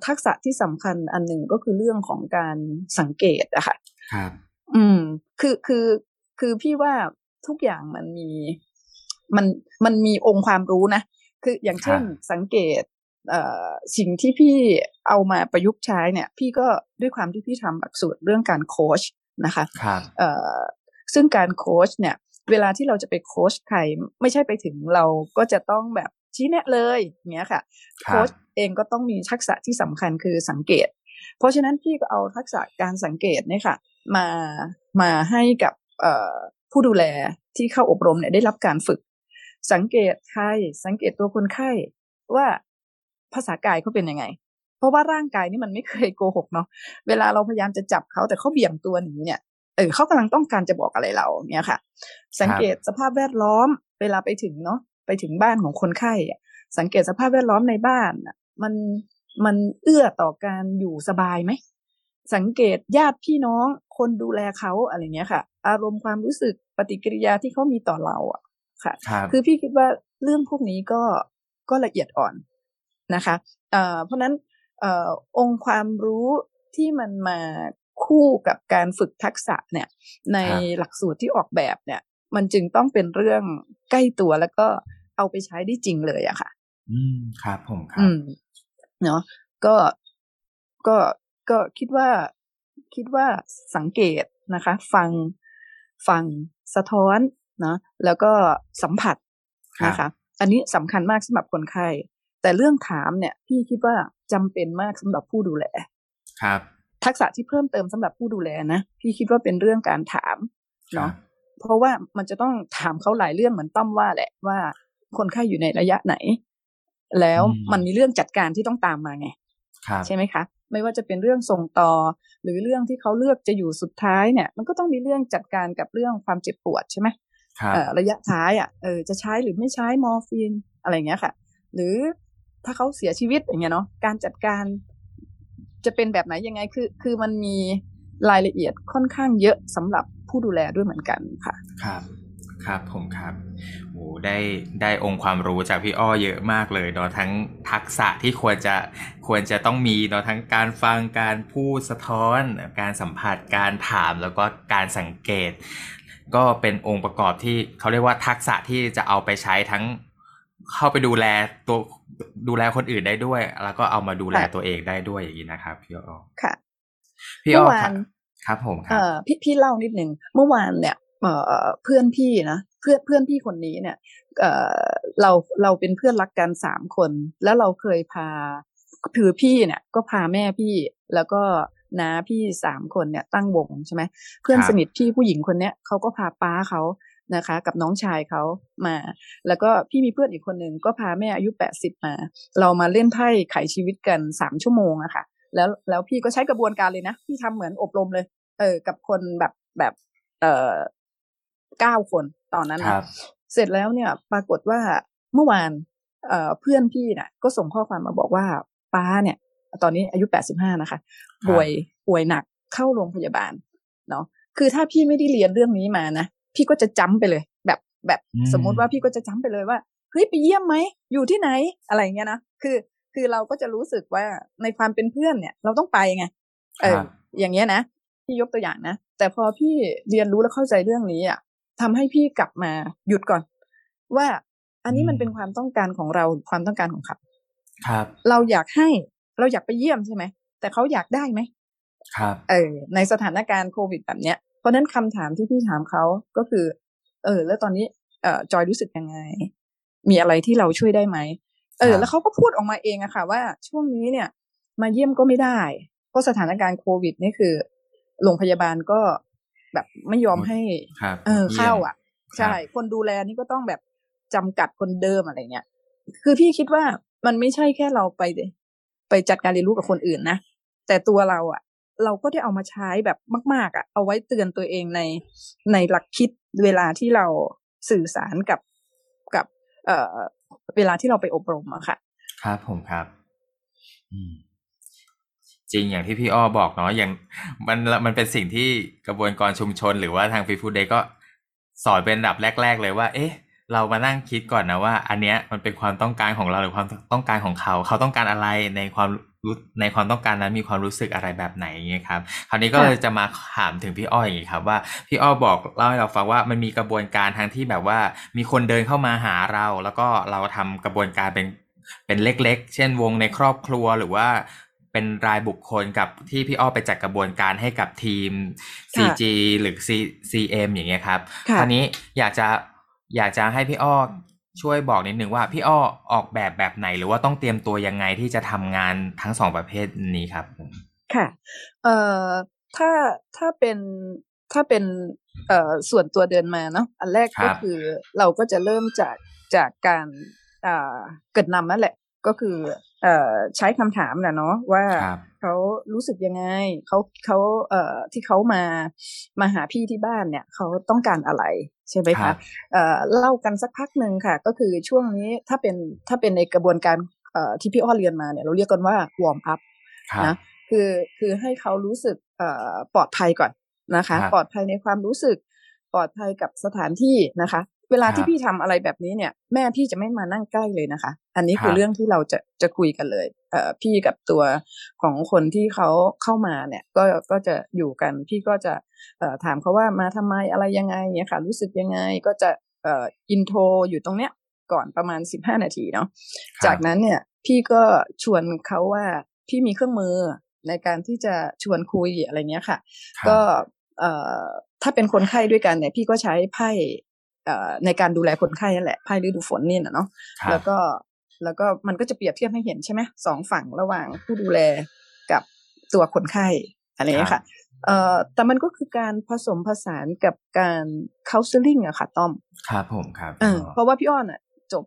ทักษะที่สำคัญอันหนึ่งก็คือเรื่องของการสังเกตอะค่ะครับอืม คือคือคือพี่ว่าทุกอย่างมันมีมันมันมีองค์ความรู้นะ คืออย่างเช่นสังเกตสิ่งที่พี่เอามาประยุกต์ใช้เนี่ย พี่ก็ด้วยความที่พี่ทำหลักสูตรเรื่องการโค้ชนะคะครับซึ่งการโค้ชเนี่ย เวลาที่เราจะไปโค้ชใครไม่ใช่ไปถึงเราก็จะต้องแบบ ชี้แนะเลยอย่างเงี้ยค่ะโค้ชเองก็ต้องมีทักษะที่สำคัญคือสังเกต เพราะฉะนั้นพี่ก็เอาทักษะการสังเกตเนี่ยค่ะ มามาให้กับผู้ดูแลที่เข้าอบรมเนี่ยได้รับการฝึก สังเกตใครสังเกตตัวคนไข้ว่าภาษากายเขาเป็นยังไง เพราะว่าร่างกายนี่มันไม่เคยโกหกเนาะเวลาเราพยายามจะจับเขาแต่เขาเบี่ยงตัวหนีเนี่ยเออเขากำลังต้องการจะบอกอะไรเราเนี่ยค่ะ สังเกตสภาพแวดล้อมเวลาไปถึงเนาะ ไปถึงบ้านของคนไข้สังเกตสภาพแวดล้อมในบ้านมันมันเอื้อต่อการอยู่สบายไหมสังเกตญาติพี่น้องคนดูแลเขาอะไรเงี้ยค่ะ อารมณ์ความรู้สึกปฏิกิริยาที่เขามีต่อเราอะค่ะคือพี่คิดว่าเรื่องพวกนี้ก็ก็ละเอียดอ่อนนะคะเพราะนั้นอองค์ความรู้ที่มันมาคู่กับการฝึกทักษะเนี่ย ในหลักสูตรที่ออกแบบเนี่ย มันจึงต้องเป็นเรื่องใกล้ตัวแล้วก็ เอาไปใช้ได้จริงเลยอะค่ะ อืมครับผมครับเนาะก็ก็ก็คิดว่าคิดว่าสังเกตนะคะ ฟังฟังสะท้อนเนาะแล้วก็สัมผัสนะคะ อันนี้สำคัญมากสำหรับคนไข้ แต่เรื่องถามเนี่ย พี่คิดว่าจำเป็นมากสำหรับผู้ดูแล ครับ ทักษะที่เพิ่มเติมสำหรับผู้ดูแลนะพี่คิดว่าเป็นเรื่องการถามเนาะเพราะว่ามันจะต้องถามเขาหลายเรื่องเหมือนต้อมว่าแหละว่า คนไข้อยู่ในระยะไหน แล้วมันมีเรื่องจัดการที่ต้องตามมาไงใช่ไหมคะไม่ว่าจะเป็นเรื่องส่งต่อ หรือเรื่องที่เขาเลือกจะอยู่สุดท้ายเนี่ย มันก็ต้องมีเรื่องจัดการกับเรื่องความเจ็บปวดใช่ไหมระยะท้ายอะเออจะใช้หรือไม่ใช้มอร์ฟีนอะไรเงี้ยค่ะ หรือถ้าเขาเสียชีวิตอย่างเงี้ยเนาะการจัดการจะเป็นแบบไหนยังไงคือ คือมันมีรายละเอียดค่อนข้างเยอะสำหรับผู้ดูแลด้วยเหมือนกันค่ะ ครับ ครับผมครับโอ้ได้ได้องค์ความรู้จากพี่อ้อเยอะมากเลยเนาะทั้งทักษะที่ควรจะควรจะต้องมีเนาะทั้งการฟังการพูดสะท้อน การสัมผัสการถามแล้วก็การสังเกต ก็เป็นองค์ประกอบที่เขาเรียกว่าทักษะที่จะเอาไปใช้ทั้งเข้าไปดูแลตัวดูแลคนอื่นได้ด้วย แล้วก็เอามาดูแลตัวเองได้ด้วยอย่างนี้นะครับพี่อ้อค่ะ พี่อ้อครับผมครับพี่พี่เล่านิดหนึ่งเมื่อวานเนี่ย เพื่อนพี่นะเพื่อนเพื่อนพี่คนนี้เนี่ยเราเราเป็นเพื่อนรักกันสามคน แล้วเราเคยพาถือพี่เนี่ย ก็พาแม่พี่แล้วก็น้าพี่สามคนเนี่ยตั้งวงใช่ไหมเพื่อนสนิทพี่ผู้หญิงคนเนี้ยเขาก็พาป้าเขานะคะ กับน้องชายเขามา แล้วก็พี่มีเพื่อนอีกคนหนึ่งก็พาแม่อายุแปดสิบมา เรามาเล่นไพ่ไขชีวิตกันสามชั่วโมงอะค่ะ แล้วแล้วพี่ก็ใช้กระบวนการเลยนะพี่ทำเหมือนอบรมเลย เออ กับคนแบบแบบเอ่อ เก้าคนตอนนั้นนะเสร็จแล้วเนี่ยปรากฏว่าเมื่อวานเอ่อเพื่อนพี่น่ะ ก็ส่งข้อความมาบอกว่าป้าเนี่ย ตอนนี้อายุแปดสิบห้านะคะ ป่วยป่วยหนักเข้าโรงพยาบาลเนาะคือถ้าพี่ไม่ได้เรียนเรื่องนี้มานะพี่ก็จะจำไปเลย แบบแบบสมมุติว่าพี่ก็จะจำไปเลยว่าเฮ้ยไปเยี่ยมไหมอยู่ที่ไหนอะไรเงี้ยนะคือคือเราก็จะรู้สึกว่าในความเป็นเพื่อนเนี่ย เราต้องไปไงเอออย่างเงี้ยนะพี่ยกตัวอย่างนะแต่พอพี่เรียนรู้และเข้าใจเรื่องนี้อะ ทำให้พี่กลับมาหยุดก่อน ว่าอันนี้มันเป็นความต้องการของเราความต้องการของเขาครับ เราอยากให้เราอยากไปเยี่ยมใช่ไหมแต่เขาอยากได้ไหมครับ เออ ในสถานการณ์โควิดแบบเนี้ย เพราะฉะนั้นคำถามที่พี่ถามเขาก็คือ เออ แล้วตอนนี้เอ่อจอยรู้สึกยังไง มีอะไรที่เราช่วยได้ไหมเออครับแล้วเขาก็พูดออกมาเองอะค่ะ ว่าช่วงนี้เนี่ย มาเยี่ยมก็ไม่ได้ เพราะสถานการณ์โควิดนี่คือโรงพยาบาลก็ แบบไม่ยอมให้ครับเออยี่ยมเข้าอะ ใช่ คนดูแลนี่ก็ต้องแบบจำกัดคนเดิมอะไรเงี้ย คือพี่คิดว่ามันไม่ใช่แค่เราไปไปจัดการเรียนรู้กับคนอื่นนะ แต่ตัวเราอะ เราก็ได้เอามาใช้แบบมาก ๆ อะ เอาไว้เตือนตัวเองในในหลักคิดเวลาที่เราสื่อสารกับกับ เอ่อ เวลาที่เราไปอบรมอะค่ะ ครับผมครับ อืม จริงอย่างที่พี่อ้อบอกเนาะอย่างมันมันเป็นสิ่งที่กระบวนการชุมชน หรือว่าทางฟีฟูดเดย์ก็สอนเป็นดับแรก ๆ เลยว่า เอ๊ะ เรามานั่งคิดก่อนนะว่า อันเนี้ยมันเป็นความต้องการของเราหรือความต้องการของเขา เขาต้องการอะไรในความรู้ในความต้องการนั้นมีความรู้สึกอะไรแบบไหนอย่างเงี้ยครับคราวนี้ก็จะมาถามถึงพี่อ้อยอย่างงี้ครับว่าพี่อ้อบอกเล่าให้เราฟังว่ามันมีกระบวนการทางที่แบบว่า มีคนเดินเข้ามาหาเรา แล้วก็เราทำกระบวนการเป็นเป็นเล็ก ๆ เช่นวงในครอบครัวหรือว่า เป็นรายบุคคลกับที่พี่อ้อไปจัดกระบวนการให้กับทีมค่ะ CG หรือ C CM อย่างเงี้ยครับค่ะคราวนี้อยากจะอยากจะให้พี่อ้อช่วยบอกนิดนึงว่าพี่อ้อออกแบบแบบไหน หรือว่าต้องเตรียมตัวยังไงที่จะทำงานทั้งสองประเภทนี้ครับผมค่ะ เอ่อถ้าถ้าเป็นถ้าเป็นเอ่อส่วนตัวเดินมาเนาะอันแรกก็คือเราก็จะเริ่มจากจากการอ่าเกิดนำนั่นแหละ ก็คือ เอ่อใช้คำถามนะเนาะว่าครับเขารู้สึกยังไงเขาเขาเอ่อที่เขามามาหาพี่ที่บ้านเนี่ยเขาต้องการอะไรใช่ไหมครัคะบเอ่อเล่ากันสักพักหนึ่งค่ะ ก็คือช่วงนี้ถ้าเป็นถ้าเป็นในกระบวนการเอ่อที่พี่อ้อเรียนมาเนี่ยเราเรียกกันว่าวอร์มอัพครับนะคือคือให้เขารู้สึกเอ่อปลอดภัยก่อนนะคะครับปลอดภัยในความรู้สึกปลอดภัยกับสถานที่นะคะ เวลาครัที่บพี่ทำอะไรแบบนี้เนี่ย แม่พี่จะไม่มานั่งใกล้เลยนะคะ อันนี้คือครับเรื่องที่เราจะจะคุยกันเลยเอ่อพี่กับตัวของคนที่เขาเข้ามาเนี่ย ก็ก็จะอยู่กันพี่ก็จะเอ่อถามเขาว่ามาทำไมอะไรยังไงเนี่ยค่ะ รู้สึกยังไงก็จะเอ่ออินโทรอยู่ตรงเนี้ยก่อนประมาณสิบห้านาทีเนาะครับจากนั้นเนี่ยพี่ก็ชวนเขาว่าพี่มีเครื่องมือในการที่จะชวนคุยอะไรเงี้ยค่ะครับก็เอ่อถ้าเป็นคนไข้ด้วยกันเนี่ยพี่ก็ใช้ไพ่เอ่อ ในการดูแลคนไข้นั่นแหละไพ่ฤดูฝนเนี่ยนะเนาะครับแล้วก็แล้วก็มันก็จะเปรียบเทียบให้เห็นใช่ไหมสองฝั่งระหว่างผู้ดูแลกับตัวคนไข้อะไรเงี้ยค่ะเอ่อแต่มันก็คือการผสมผสานกับการ counseling อะค่ะต้อมครับผมครับเออเพราะว่าพี่อ้อนอะจบ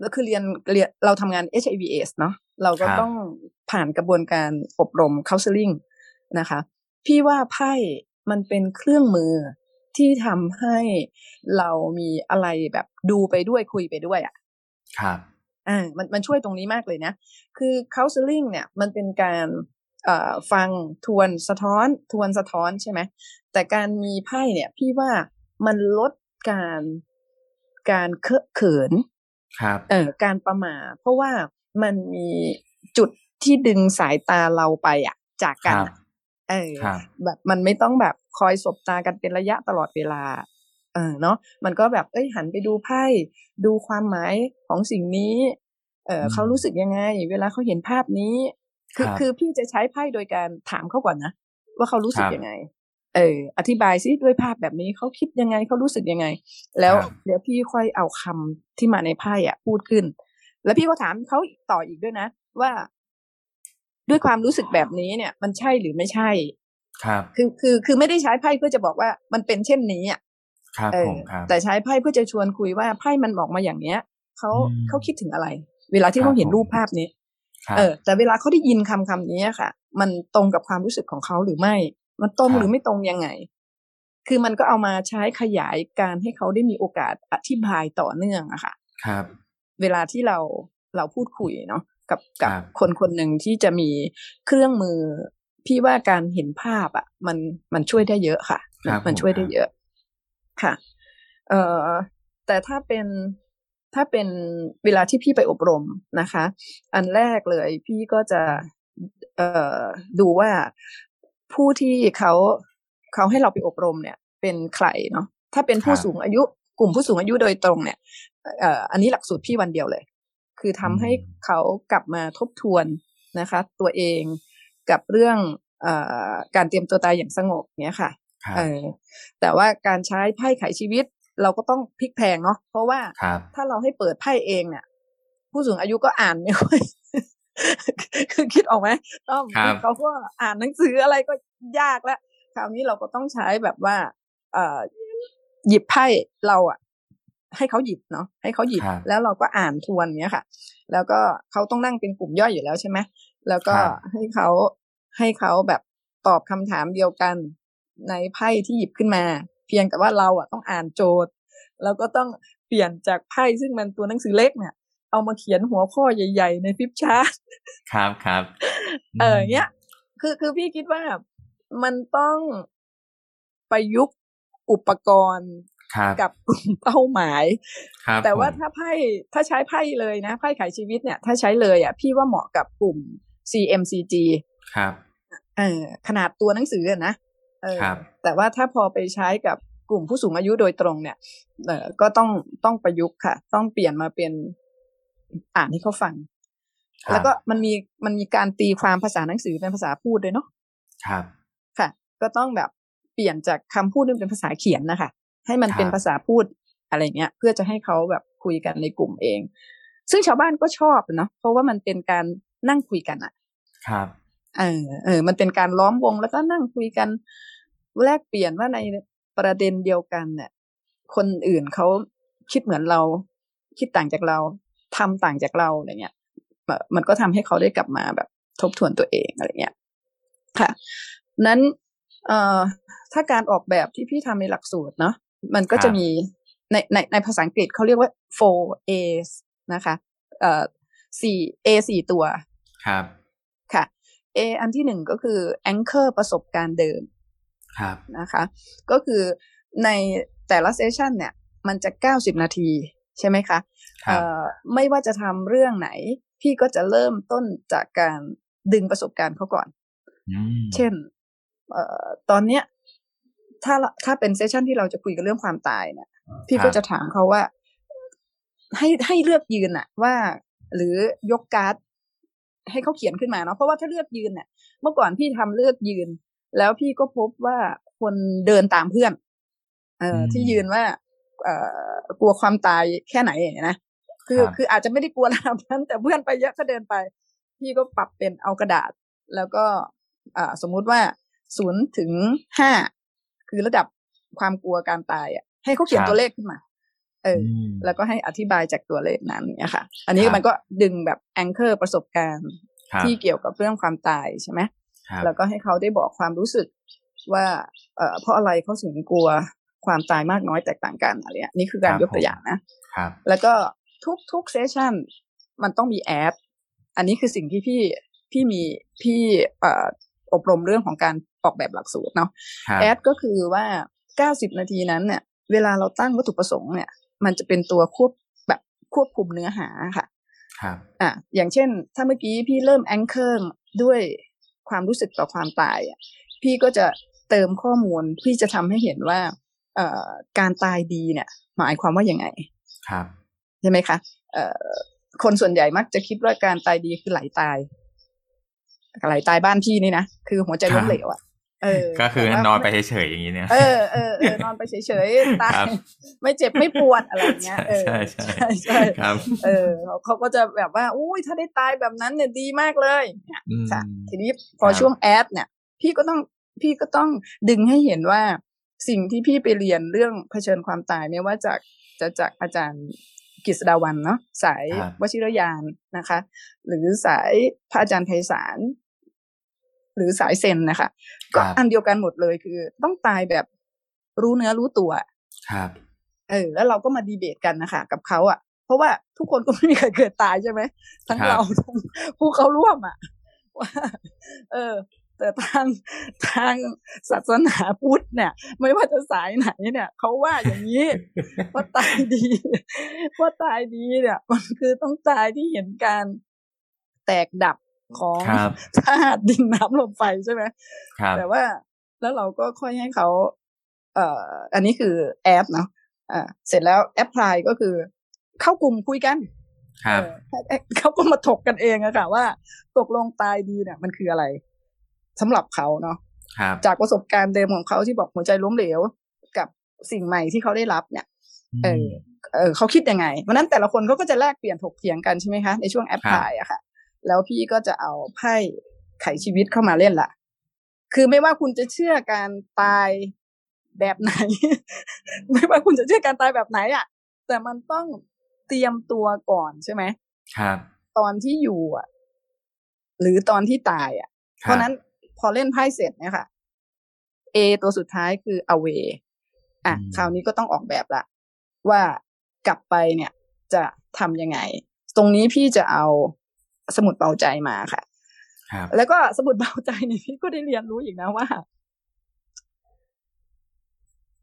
แล้วคือเรียนเรียนเราทำงาน HIV/AIDS เนาะเราก็ครับต้องผ่านกระบวนการอบรม counseling นะคะ พี่ว่าไพ่มันเป็นเครื่องมือ ที่ทำให้เรามีอะไรแบบดูไปด้วยคุยไปด้วยอะ ครับอ่ามันมันช่วยตรงนี้มากเลยนะ คือ counseling เนี่ย มันเป็นการเอ่อฟังทวนสะท้อน ทวนสะท้อนใช่ไหมแต่การมีไพ่เนี่ย พี่ว่ามันลดการการเคอะเขินครับเออการประหมาเพราะว่ามันมีจุดที่ดึงสายตาเราไปอะจากคกันรับอะเออครับแบบมันไม่ต้องแบบ คอยสบตากันเป็นระยะตลอดเวลาเออเนาะมันก็แบบเอ้ยหันไปดูไพ่ดูความหมายของสิ่งนี้ เอออืมเขารู้สึกยังไง เวลาเขาเห็นภาพนี้ คือครับคือพี่จะใช้ไพ่โดยการถามเขาก่อนนะว่าเขารู้สึกครับยังไง เออ อธิบายซิด้วยภาพแบบนี้เขาคิดยังไงเขารู้สึกยังไง แล้วครับเดี๋ยวพี่ค่อยเอาคำที่มาในไพ่อะพูดขึ้น แล้วพี่ก็ถามเขาต่ออีกด้วยนะ ว่า ด้วยความรู้สึกแบบนี้เนี่ย มันใช่หรือไม่ใช่ ครับคือคือคือไม่ได้ใช้ไพ่เพื่อจะบอกว่ามันเป็นเช่นนี้อะครับเอผอมครับแต่ใช้ไพ่เพื่อจะชวนคุยว่าไพ่มันบอกมาอย่างเนี้ยเขาอืมเขาคิดถึงอะไร เวลาที่ครับเขาเห็นผมรูปภาพนี้ครับเออ แต่เวลาเขาได้ยินคำคำนี้ค่ะ มันตรงกับความรู้สึกของเขาหรือไม่ มันตรงครับหรือไม่ตรงยังไง คือมันก็เอามาใช้ขยายการให้เขาได้มีโอกาสอธิบายต่อเนื่องอะค่ะ ครับ เวลาที่เราเราพูดคุยเนาะกับกับครับคนคนหนึ่งที่จะมีเครื่องมือ พี่ว่าการเห็นภาพอะมันมันช่วยได้เยอะค่ะครับมันผมช่วยได้ครับเยอะ ค่ะ เอ่อแต่ถ้าเป็นถ้าเป็นเวลาที่พี่ไปอบรมนะคะ อันแรกเลยพี่ก็จะเอ่อดูว่าผู้ที่เขาเขาให้เราไปอบรมเนี่ย เป็นใครเนาะถ้าเป็นผู้ครับสูงอายุ กลุ่มผู้สูงอายุโดยตรงเนี่ยเอ่ออันนี้หลักสูตรพี่วันเดียวเลย คือทำให้เขากลับมาทบทวนนะคะ ตัวเอง กับเรื่องเอ่อการเตรียมตัวตายอย่างสงบเนี้ยค่ะครับเออแต่ว่าการใช้ไพ่ไขชีวิตเราก็ต้องพลิกแพลงเนาะเพราะว่าครับถ้าเราให้เปิดไพ่เองเนี่ยผู้สูงอายุก็อ่านไม่ค่อยคือคิดออกไหมต้อมครับเขาก็อ่านหนังสืออะไรก็ยากแล้วคราวนี้เราก็ต้องใช้แบบว่า เอ่อหยิบไพ่เราอะให้เขาหยิบเนาะให้เขาหยิบครับแล้วเราก็อ่านทวนเนี้ยค่ะ แล้วก็เขาต้องนั่งเป็นกลุ่มย่อยอยู่แล้วใช่ไหมแล้วก็ครับให้เขา ให้เขาแบบตอบคำถามเดียวกันในไพ่ที่หยิบขึ้นมา เพียงแต่ว่าเราอะต้องอ่านโจทย์ แล้วก็ต้องเปลี่ยนจากไพ่ซึ่งมันตัวหนังสือเล็กเนี่ย เอามาเขียนหัวข้อใหญ่ ๆ ในฟลิปชาร์ตครับครับเออเนี้ยคือคือพี่คิดว่ามันต้องประยุกต์อุปกรณ์ครับกับกลุ่มเป้าหมายครับแต่ว่าผมถ้าไพ่ถ้าใช้ไพ่เลยนะไพ่ขายชีวิตเนี่ย ถ้าใช้เลยอะพี่ว่าเหมาะกับกลุ่ม CMCG ครับเออขนาดตัวหนังสืออะนะเออครับแต่ว่าถ้าพอไปใช้กับกลุ่มผู้สูงอายุโดยตรงเนี่ยเออก็ต้องต้องประยุกต์ค่ะ ต้องเปลี่ยนมาเป็นอ่านให้เขาฟังครับแล้วก็มันมีมันมีการตีความภาษาหนังสือเป็นภาษาพูดด้วยเนาะครับค่ะ ก็ต้องแบบเปลี่ยนจากคำพูดนี่เป็นภาษาเขียนนะคะ ให้มันเป็นครับภาษาพูดอะไรเงี้ย เพื่อจะให้เขาแบบคุยกันในกลุ่มเอง ซึ่งชาวบ้านก็ชอบเนาะเพราะว่ามันเป็นการนั่งคุยกันอะครับ เออเออ มันเป็นการล้อมวงแล้วก็นั่งคุยกันแลกเปลี่ยนว่าในประเด็นเดียวกันเนี่ยคนอื่นเขาคิดเหมือนเรา คิดต่างจากเราทำต่างจากเราอะไรเงี้ยเอ่อมันก็ทำให้เขาได้กลับมาแบบทบทวนตัวเองอะไรเงี้ยค่ะ นั้นเอ่อถ้าการออกแบบที่พี่ทำในหลักสูตรเนาะมันก็ครับจะมีในในในภาษาอังกฤษเขาเรียกว่า four A's นะคะ เอ่อสี่ A สี่ตัว ครับ ค่ะ A อันที่หนึ่งก็คือ anchor ประสบการณ์เดิมครับนะคะ ก็คือในแต่ละเซสชันเนี่ย มันจะ 90 นาทีใช่ไหมคะครัเอ่บอไม่ว่าจะทำเรื่องไหน พี่ก็จะเริ่มต้นจากการดึงประสบการณ์เขาก่อนอืมเช่นเอ่อตอนเนี้ย ถ้าถ้าเป็นเซสชันที่เราจะคุยกันเรื่องความตายเนี่ย พี่ก็จะถามเขาว่า ให้ให้เลือกยืนอะว่า หรือยกการ์ด ให้เขาเขียนขึ้นมาเนาะเพราะว่าถ้าเลือกยืนเนี่ยเมื่อก่อนพี่ทำเลือกยืน แล้วพี่ก็พบว่าคนเดินตามเพื่อน เอ่ออมที่ยืนว่า เอ่อกลัวความตายแค่ไหนอย่างเงี้ยนะคือครับคืออาจจะไม่ได้กลัวระดับนั้น แต่เพื่อนไปเยอะก็เดินไป พี่ก็ปรับเป็นเอากระดาษ แล้วก็อ่าสมมุติว่าศูนย์ถึงห้าคือระดับความกลัวการตายอะให้เขาเขียนครับตัวเลขขึ้นมา เอออือมแล้วก็ให้อธิบายจากตัวเลขนั้นเนี่ยค่ะ อันนี้ครับมันก็ดึงแบบแองเกอร์ประสบการณ์ครับที่เกี่ยวกับเรื่องความตายใช่ไหมครับแล้วก็ให้เขาได้บอกความรู้สึกว่าเอ่อเพราะอะไรเขาถึงกลัวความตายมากน้อยแตกต่างกันอะไรเงี้ยนี่คือการยกตัวอย่างนะครับแล้วก็ทุกทุกเซสชันมันต้องมีแอดอันนี้คือสิ่งที่พี่พี่มีพี่เอ่ออบรมเรื่องของการออกแบบหลักสูตรเนาะครับแอดก็คือว่า 90 นาทีนั้นเนี่ย เวลาเราตั้งวัตถุประสงค์เนี่ย มันจะเป็นตัวควบแบบควบคุมเนื้อหาค่ะครับอะอย่างเช่น ถ้าเมื่อกี้พี่เริ่มแองเกิลด้วยความรู้สึกต่อความตายอะพี่ก็จะเติมข้อมูลพี่จะทำให้เห็นว่าเอ่อการตายดีเนี่ย หมายความว่ายังไง ครับใช่ไหมคะเอ่อคนส่วนใหญ่มักจะคิดว่าการตายดีคือไหลตายไหลตายบ้านพี่นี่นะคือหัวใจล้มเหลวอะเออ ก็คือแต่ว่านอนไปเฉยๆอย่างนี้เนี่ยเออเออเออนอนไปเฉยๆตาครัยบไม่เจ็บไม่ปวดอะไรเงี้ยเออใช่ใช่ใช่ใช่ครับเออเขาเขาก็จะแบบว่าอุ้ยถ้าได้ตายแบบนั้นเนี่ยดีมากเลยเนี่ยอืมค่ะทีนี้พอครับช่วงแอดเนี่ย พี่ก็ต้องพี่ก็ต้องดึงให้เห็นว่าสิ่งที่พี่ไปเรียนเรื่องเผชิญความตายไม่ว่าจากจะจากอาจารย์กฤษดาวันเนาะสายครับวชิรยานนะคะ หรือสายพระอาจารย์ไพศาล หรือสายเซนนะคะก็ครับอันเดียวกันหมดเลยคือ ต้องตายแบบรู้เนื้อรู้ตัว ครับ เออ แล้วเราก็มาดีเบตกันนะคะกับเขาอะ่ะ เพราะว่าทุกคนก็ไม่มีใครเกิดตายใช่ไหมทั้งครับเราทั้งผู้เขาร่วมอะ่ะว่าเออ แต่ทางทางศาสนาพุทธเนี่ย ไม่ว่าจะสายไหนเนี่ยเขาว่าอย่างนี้ว่าตายดีว่าตายดีเนี่ย มันคือต้องตายที่เห็นการแตกดับ ของครับธาตุดินน้ำลมไฟใช่ไหมครับแต่ว่าแล้วเราก็ค่อยให้เขาเอ่ออันนี้คือแอปเนาะอ่าเสร็จแล้วแอปพลายก็คือ เข้ากลุ่มคุยกันครับเออเขาก็มาถกกันเองอะค่ะว่า ตกลงตายดีเนี่ย มันคืออะไรสำหรับเขาเนาะครับจากประสบการณ์เดิมของเขาที่บอกหัวใจล้มเหลว กับสิ่งใหม่ที่เขาได้รับเนี่ย เออเออเขาคิดยังไงวันนั้นแต่ละคนเขาก็จะแลกเปลี่ยนถกเถียงกันใช่ไหมคะในช่วงแอปพลายอะค่ะ แล้วพี่ก็จะเอาไพ่ไขชีวิตเข้ามาเล่นละคือไม่ว่าคุณจะเชื่อการตายแบบไหน ไม่ว่าคุณจะเชื่อการตายแบบไหนอะแต่มันต้องเตรียมตัวก่อนใช่ไหมครับ ตอนที่อยู่อะ หรือตอนที่ตายอะ เพราะนั้นพอเล่นไพ่เสร็จเนี่ยค่ะ A ตัวสุดท้ายคือ away อะอืมคราวนี้ก็ต้องออกแบบละว่ากลับไปเนี่ยจะทำยังไง ตรงนี้พี่จะเอา สมุดเบาใจมาค่ะครับแล้วก็สมุดเบาใจนี่พี่ก็ได้เรียนรู้อีกนะว่า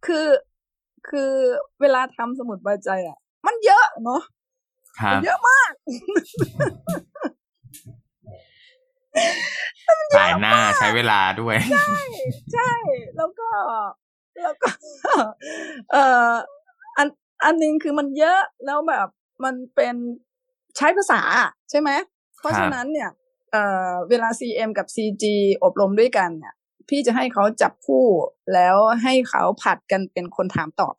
คือคือเวลาทำสมุดเบาใจอะ มันเยอะเนาะครับเยอะมากสายหน้าใช้เวลาด้วยใช่ แล้วก็ แล้วก็ เอ่ออันอันหนึงคือมันเยอะแล้วแบบมันเป็นใช้ภาษาอะใช่ไหม เพราะฉะนั้นเนี่ยเอ่อเวลา CM กับ CG อบรมด้วยกันเนี่ย พี่จะให้เขาจับคู่แล้วให้เขาผัดกันเป็นคนถามตอบ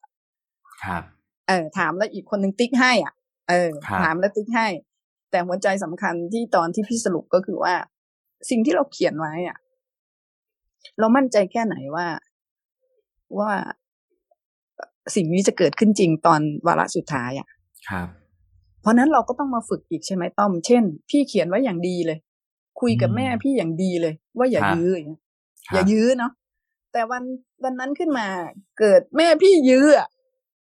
ครับ เออถามแล้วอีกคนหนึ่งติ๊กให้อะ เออครับถามแล้วติ๊กให้ แต่หัวใจสำคัญที่ตอนที่พี่สรุปก็คือว่า สิ่งที่เราเขียนไว้อะ เรามั่นใจแค่ไหนว่าว่าสิ่งนี้จะเกิดขึ้นจริงตอนวาระสุดท้ายอะ ครับ เพราะนั้นเราก็ต้องมาฝึกอีกใช่ไหมต้อม เช่น พี่เขียนไว้อย่างดีเลย คุยกับอืมแม่พี่อย่างดีเลย ว่าอย่าครับยื้ออย่างเงี้ยครับอย่ายื้อเนาะแต่วันวันนั้นขึ้นมา เกิดแม่พี่ยื้ออะ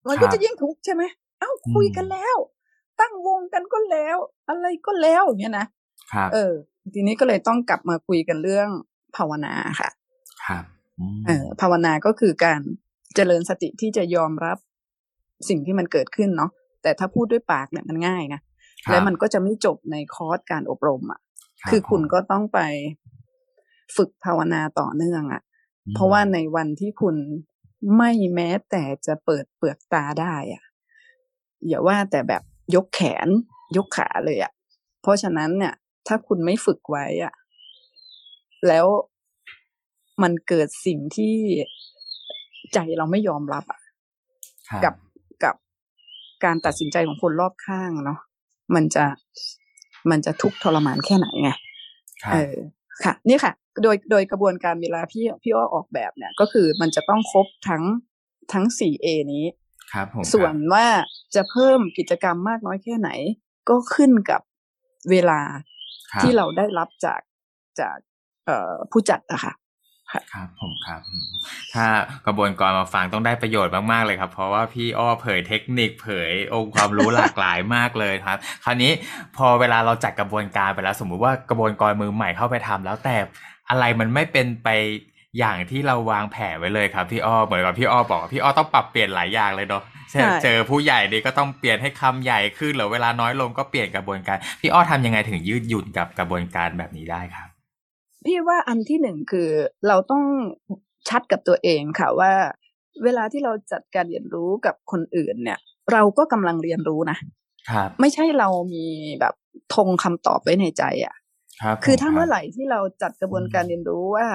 มันก็ครับจะยิ่งทุกข์ใช่ไหมเอ้าคุยกันแล้ว ตั้งวงกันก็แล้ว อะไรก็แล้วอย่างเงี้ยนะครับเออ ทีนี้ก็เลยต้องกลับมาคุยกันเรื่องภาวนาค่ะ ครับมเออภาวนาก็คือการเจริญสติที่จะยอมรับสิ่งที่มันเกิดขึ้นเนาะ แต่ถ้าพูดด้วยปากเนี่ยมันง่ายนะครับและมันก็จะไม่จบในคอร์สการอบรมอะรับคือคุณผมก็ต้องไปฝึกภาวนาต่อเนื่องอะอืมเพราะว่าในวันที่คุณไม่แม้แต่จะเปิดเปลือกตาได้อะ อย่าว่าแต่แบบยกแขนยกขาเลยอะ เพราะฉะนั้นเนี่ย ถ้าคุณไม่ฝึกไว้อะ แล้วมันเกิดสิ่งที่ใจเราไม่ยอมรับอะครับกับกับ การตัดสินใจของคนรอบข้างเนาะมันจะมันจะทุกข์ทรมานแค่ไหนไงครับเออค่ะ นี่ค่ะ โดยโดยกระบวนการเวลาพี่พี่อ้อออกแบบเนี่ย ก็คือมันจะต้องครบทั้งทั้งสี่เอนี้ครับผมส่วนครับว่าจะเพิ่มกิจกรรมมากน้อยแค่ไหน ก็ขึ้นกับเวลาครับที่เราได้รับจากจากเอ่อผู้จัดอะค่ะ ครับผมครับอืมถ้ากระบวนการมาฟังต้องได้ประโยชน์มากๆเลยครับ เพราะว่าพี่อ้อเผยเทคนิคเผยองค์ความรู้หลากหลายมากเลยครับ คราวนี้พอเวลาเราจัดกระบวนการไปแล้ว สมมุติว่ากระบวนการมือใหม่เข้าไปทำแล้วแต่อะไรมันไม่เป็นไปอย่างที่เราวางแผนไว้เลยครับพี่อ้อเหมือนกับพี่อ้อบอกว่าพี่อ้อต้องปรับเปลี่ยนหลายอย่างเลยเนาะใช่เจอผู้ใหญ่นี่ก็ต้องเปลี่ยนให้คำใหญ่ขึ้นหรือเวลาน้อยลงก็เปลี่ยนกระบวนการ พี่อ้อทำยังไงถึงยืดหยุ่นกับกระบวนการแบบนี้ได้ครับ พี่ว่าอันที่หนึ่งคือเราต้องชัดกับตัวเองค่ะว่า เวลาที่เราจัดการเรียนรู้กับคนอื่นเนี่ย เราก็กำลังเรียนรู้นะครับไม่ใช่เรามีแบบธงคำตอบไว้ในใจอะครับคือถ้าผเมื่อรับไหร่ที่เราจัดกระบวนการเรียนรู้ว่า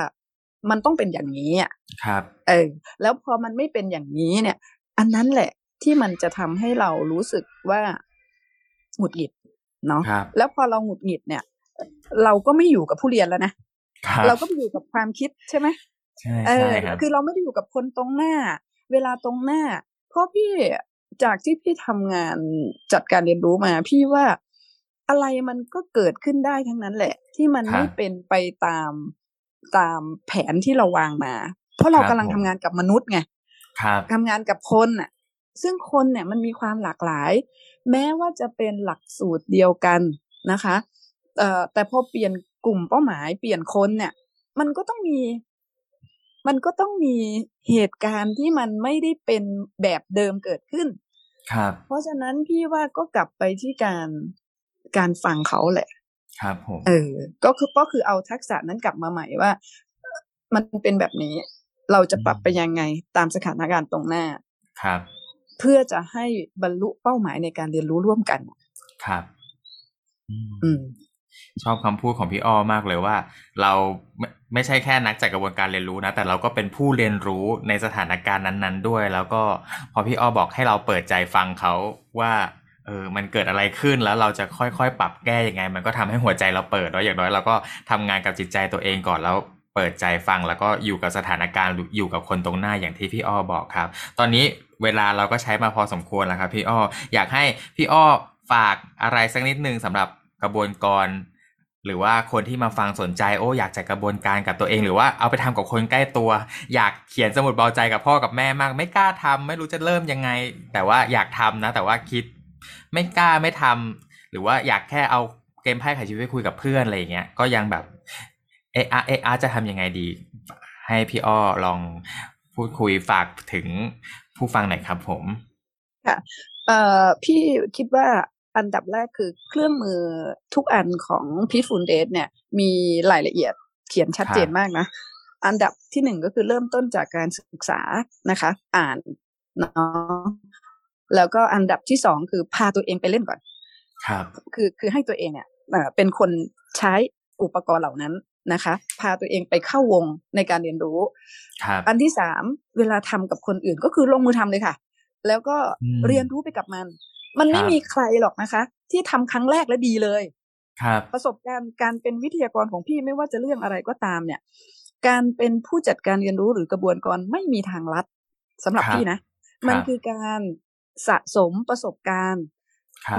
มันต้องเป็นอย่างนี้อะครับ เออ แล้วพอมันไม่เป็นอย่างนี้เนี่ย อันนั้นแหละที่มันจะทำให้เรารู้สึกว่าหงุดหงิดเนาะครับแล้วพอเราหงุดหงิดเนี่ย เราก็ไม่อยู่กับผู้เรียนแล้วนะครับ เราก็ไปอยู่กับความคิดใช่ไหมใช่เอใช่อครับคือเราไม่ได้อยู่กับคนตรงหน้า เวลาตรงหน้า เพราะพี่จากที่พี่ทำงานจัดการเรียนรู้มา พี่ว่าอะไรมันก็เกิดขึ้นได้ทั้งนั้นแหละ ที่มันไม่เป็นไปตามตามแผนที่เราวางมา เพราะเรากำลังทำงานกับมนุษย์ไงครับทำงานกับคนน่ะ ซึ่งคนเนี่ยมันมีความหลากหลาย แม้ว่าจะเป็นหลักสูตรเดียวกันนะคะเอ่อแต่พอเปลี่ยน กลุ่มเป้าหมายเปลี่ยนคนเนี่ย มันก็ต้องมี มันก็ต้องมีเหตุการณ์ที่มันไม่ได้เป็นแบบเดิมเกิดขึ้น ครับ เพราะฉะนั้นพี่ว่าก็กลับไปที่การการฟังเขาแหละ ครับผมเออ ก็คือก็คือเอาทักษะนั้นกลับมาใหม่ว่า มันเป็นแบบนี้ เราจะปรับไปยังไงตามสถานการณ์ตรงหน้า ครับ เพื่อจะให้บรรลุเป้าหมายในการเรียนรู้ร่วมกัน ครับ อืมอืม ชอบคำพูดของพี่อ้อมากเลยว่า เราไม่ไม่ใช่แค่นักจากกระบวนการเรียนรู้นะ แต่เราก็เป็นผู้เรียนรู้ในสถานการณ์นั้น ๆ ด้วย แล้วก็พอพี่อ้อบอกให้เราเปิดใจฟังเขาว่าเออมันเกิดอะไรขึ้นแล้วเราจะค่อยๆ ปรับแก้ยังไง มันก็ทำให้หัวใจเราเปิดแล้วอย่างน้อยเราก็ทำงานกับจิตใจตัวเองก่อนแล้วเปิดใจฟังแล้วก็อยู่กับสถานการณ์อยู่กับคนตรงหน้าอย่างที่พี่อ้อบอกครับ ตอนนี้เวลาเราก็ใช้มาพอสมควรแล้วครับพี่อ้ออยากให้พี่อ้อฝากอะไรสักนิดนึงสำหรับ กระบวนการหรือว่าคนที่มาฟังสนใจโอ้อยากจะกระบวนการกับตัวเอง หรือว่าเอาไปทำกับคนใกล้ตัว อยากเขียนสมุดเบาใจกับพ่อกับแม่มาก ไม่กล้าทำไม่รู้จะเริ่มยังไง แต่ว่าอยากทำนะ แต่ว่าคิดไม่กล้าไม่ทำหรือว่าอยากแค่เอาเกมไพ่ไขชีวิตคุยกับเพื่อนอะไรอย่างเงี้ยก็ยังแบบเออาเออาจะทำยังไงดี ให้พี่อ้อลองพูดคุยฝากถึงผู้ฟังหน่อยครับผมค่ะเอ่อพี่คิดว่า อันดับแรกคือเครื่องมือทุกอันของพีทฟูลเดสเนี่ยมีรายละเอียดเขียนชัดเจนมากนะ อันดับที่หนึ่งก็คือเริ่มต้นจากการศึกษานะคะ อ่านเนาะแล้วก็อันดับที่สองคือพาตัวเองไปเล่นก่อนครับ คือคือให้ตัวเองเนี่ยเป็นคนใช้อุปกรณ์เหล่านั้นนะคะ พาตัวเองไปเข้าวงในการเรียนรู้ครับอันที่สามเวลาทำกับคนอื่นก็คือลงมือทำเลยค่ะ แล้วก็เรียนรู้ไปกับมัน มันไม่มีใครหรอกนะคะ ที่ทำครั้งแรกแล้วดีเลย ครับ ประสบการณ์การเป็นวิทยากรของพี่ไม่ว่าจะเรื่องอะไรก็ตามเนี่ย การเป็นผู้จัดการเรียนรู้หรือกระบวนการไม่มีทางลัดสำหรับพี่นะ มันคือการสะสมประสบการณ์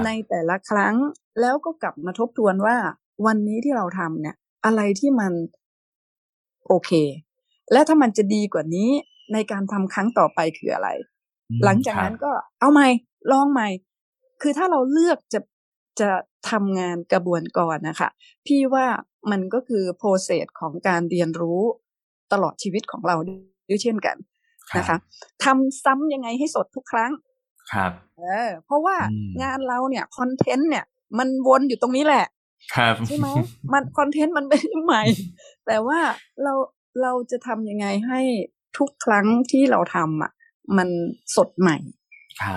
ในแต่ละครั้งแล้วก็กลับมาทบทวนว่าวันนี้ที่เราทำเนี่ย อะไรที่มันโอเค และถ้ามันจะดีกว่านี้ในการทำครั้งต่อไปคืออะไร หลังจากนั้นก็เอาใหม่ลองใหม่ คือถ้าเราเลือกจะจะทำงานกระบวนการนะคะพี่ว่ามันก็คือโปรเซสของการเรียนรู้ตลอดชีวิตของเราด้วยเช่นกันนะคะทำซ้ำยังไงให้สดทุกครั้ง ครับเออเพราะว่างานเราเนี่ยคอนเทนต์เนี่ย มันวนอยู่ตรงนี้แหละ ครับใช่ไหมมันคอนเทนต์มันไม่ใหม่ แต่ว่าเราเราจะทำยังไงให้ทุกครั้งที่เราทำอะ มันสดใหม่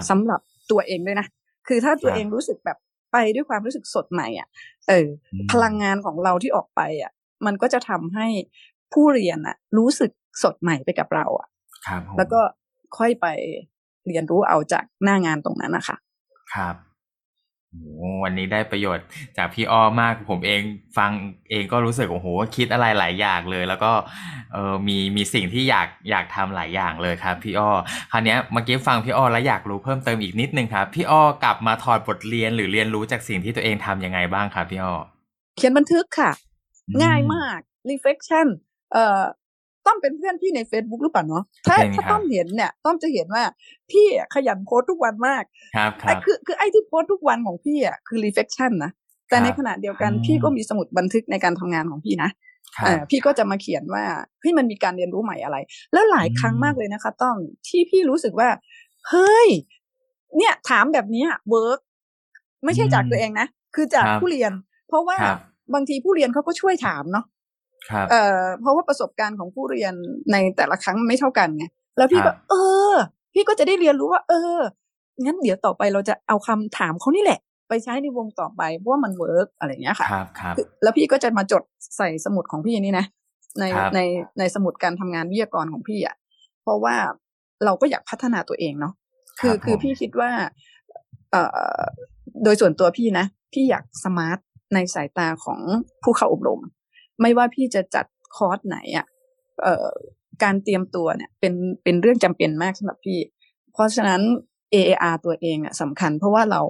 สำหรับตัวเองด้วยนะ คือถ้าตัวเองรู้สึกแบบไปด้วยความรู้สึกสดใหม่อะ เออ พลังงานของเราที่ออกไปอะ มันก็จะทำให้ผู้เรียนอะ รู้สึกสดใหม่ไปกับเราอะครับแล้วก็ค่อยไปเรียนรู้เอาจากหน้างานตรงนั้นนะคะ ครับโอ้ วันนี้ได้ประโยชน์จากพี่อ้อมากผมเองฟังเองก็รู้สึกโอ้โหคิดอะไรหลายอย่างเลย แล้วก็เออมีมีสิ่งที่อยากอยากทำหลายอย่างเลยครับ พี่อ้อคราวนี้เมื่อกี้ฟังพี่อ้อแล้วอยากรู้เพิ่มเติมอีกนิดนึงครับ พี่อ้อกลับมาถอดบทเรียนหรือเรียนรู้จากสิ่งที่ตัวเองทำยังไงบ้างครับพี่อ้อเขียนบันทึกค่ะ ง่ายมาก reflection เอ่อ ต้อมเป็นเพื่อนพี่ใน Facebook หรือเปล่าเนาะถ้าถ้าต้อมเห็นเนี่ยต้อมจะเห็นว่าพี่ขยันโพสทุกวันมากครับคแต่รับคือคือไอ้ที่โพสทุกวันของพี่อะคือ reflection นะแต่ในขณะเดียวกันพี่ก็มีสมุดบันทึกในการทำงานของพี่นะเออพี่ก็จะมาเขียนว่าเฮ้ยมันมีการเรียนรู้ใหม่อะไร แล้วหลายครั้งมากเลยนะคะ ต้อมที่พี่รู้สึกว่า เฮ้ย เนี่ยถามแบบนี้ workไม่ใช่จากตัวเองนะ คือจากผู้เรียน เพราะว่าบางทีผู้เรียนเขาก็ช่วยถามเนาะครับ เอ่อเพราะว่าประสบการณ์ของผู้เรียนในแต่ละครั้งไม่เท่ากันไงแล้วพี่ก็เออ พี่ก็จะได้เรียนรู้ว่า เอองั้นเดี๋ยวต่อไปเราจะเอาคำถามเขานี่แหละ ไปใช้ในวงต่อไปเพราะว่ามัน work อะไรอย่างเงี้ยค่ะครับครับแล้วพี่ก็จะมาจดใส่สมุดของพี่นี่นะในครับในในสมุดการทำงานวิทยากรของพี่อะเพราะว่าเราก็อยากพัฒนาตัวเองเนาะคือรับคือผมพี่คิดว่าเอ่อโดยส่วนตัวพี่นะ พี่อยาก smart ในสายตาของผู้เข้าอบรม ไม่ว่าพี่จะจัดคอร์สไหนอะเอ่อการเตรียมตัวเนี่ยเป็นเป็นเรื่องจำเป็นมากสำหรับพี่ เพราะฉะนั้น AAR ตัวเองอะสำคัญ เพราะว่าเรา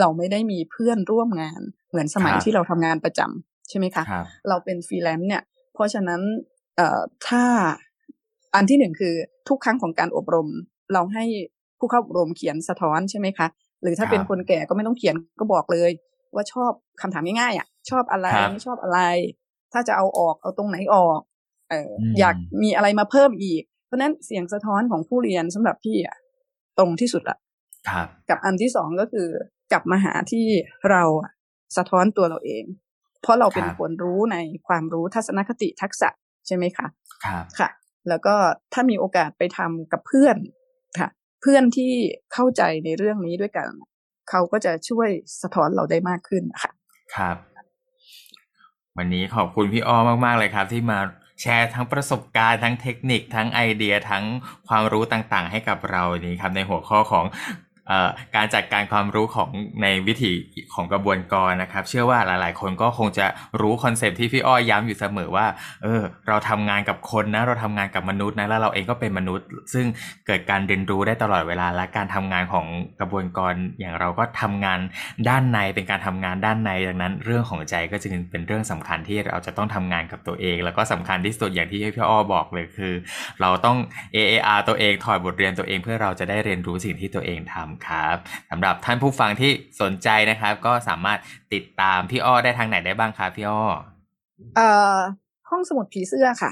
เราไม่ได้มีเพื่อนร่วมงาน เหมือนสมัยครับที่เราทำงานประจำใช่ไหมคะครับเราเป็นฟรีแลนซ์เนี่ย เพราะฉะนั้นเอ่อถ้าอันที่หนึ่งคือทุกครั้งของการอบรม เราให้ผู้เข้าอบรมเขียนสะท้อนใช่ไหมคะ หรือถ้าครับเป็นคนแก่ก็ไม่ต้องเขียนก็บอกเลย ว่าชอบคำถามง่ายๆอะชอบอะไรครับไม่ชอบอะไร ถ้าจะเอาออกเอาตรงไหนออก เอออมอยากมีอะไรมาเพิ่มอีก เพราะฉะนั้นเสียงสะท้อนของผู้เรียนสำหรับพี่อะตรงที่สุดละครับกับอันที่สองก็คือกลับมาหาที่เราอะสะท้อนตัวเราเอง เพราะเราเป็นครับคนรู้ในความรู้ทัศนคติทักษะใช่ไหมคะครับค่ะ แล้วก็ถ้ามีโอกาสไปทำกับเพื่อนค่ะ เพื่อนที่เข้าใจในเรื่องนี้ด้วยกัน เขาก็จะช่วยสะท้อนเราได้มากขึ้นนะคะครับ วันนี้ขอบคุณพี่อ้อมากๆเลยครับ ที่มาแชร์ทั้งประสบการณ์ทั้งเทคนิคทั้งไอเดียทั้งความรู้ต่างๆ ให้กับเรานี้ครับในหัวข้อของ การจัดการความรู้ของในวิถีของกระบวนการนะครับ เชื่อว่าหลาย ๆ คนก็คงจะรู้คอนเซปที่พี่อ้อยย้ำอยู่เสมอว่า เออ เราทำงานกับคนนะ เราทำงานกับมนุษย์นะ แล้วเราเองก็เป็นมนุษย์ ซึ่งเกิดการเรียนรู้ได้ตลอดเวลา และการทำงานของกระบวนการอย่างเราก็ทำงานด้านในเป็นการทำงานด้านในดังนั้น เรื่องของใจก็จึงเป็นเรื่องสำคัญที่เราจะต้องทำงานกับตัวเอง แล้วก็สำคัญที่สุดอย่างที่พี่อ้อบอกเลยคือ เราต้อง AAR ตัวเองถอดบทเรียนตัวเอง เพื่อเราจะได้เรียนรู้สิ่งที่ตัวเองทำครับสำหรับท่านผู้ฟังที่สนใจนะครับ ก็สามารถติดตามพี่อ้อได้ทางไหนได้บ้างครับพี่อ้อเอ่อห้องสมุดผีเสื้อค่ะ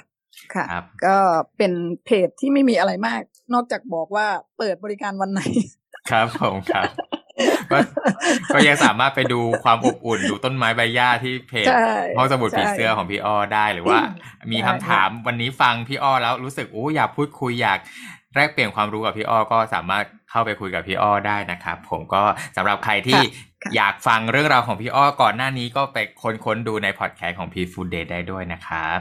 ค่ะ ก็เป็นเพจที่ไม่มีอะไรมาก นอกจากบอกว่าเปิดบริการวันไหน ครับผมครับก็ก็ยังสามารถไปดูความอบอุ่นดูต้นไม้ใบหญ้าที่เพจห้องสมุดผีเสื้อของพี่อ้อได้หรือว่า มีคำถามวันนี้ฟังพี่อ้อแล้วรู้สึกโอ้อยากพูดคุยอยาก แลกเปลี่ยนความรู้กับพี่อ้อก็สามารถเข้าไปคุยกับพี่อ้อได้นะครับ ผมก็สำหรับใครที่อยากฟังเรื่องราวของพี่อ้อก่อนหน้านี้ก็ไปค้นๆดูในพอดแคสต์ของ Peaceful Death ได้ด้วยนะครับ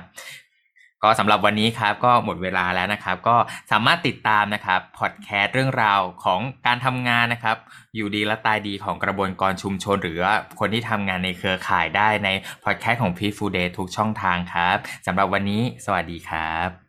ก็สำหรับวันนี้ครับก็หมดเวลาแล้วนะครับ ก็สามารถติดตามนะครับพอดแคสต์เรื่องราวของการทำงานนะครับ อยู่ดีและตายดีของกระบวนการชุมชน หรือว่าคนที่ทำงานในเครือข่ายได้ในพอดแคสต์ของพีฟูเดย์ทุกช่องทางครับสำหรับวันนี้สวัสดีครับ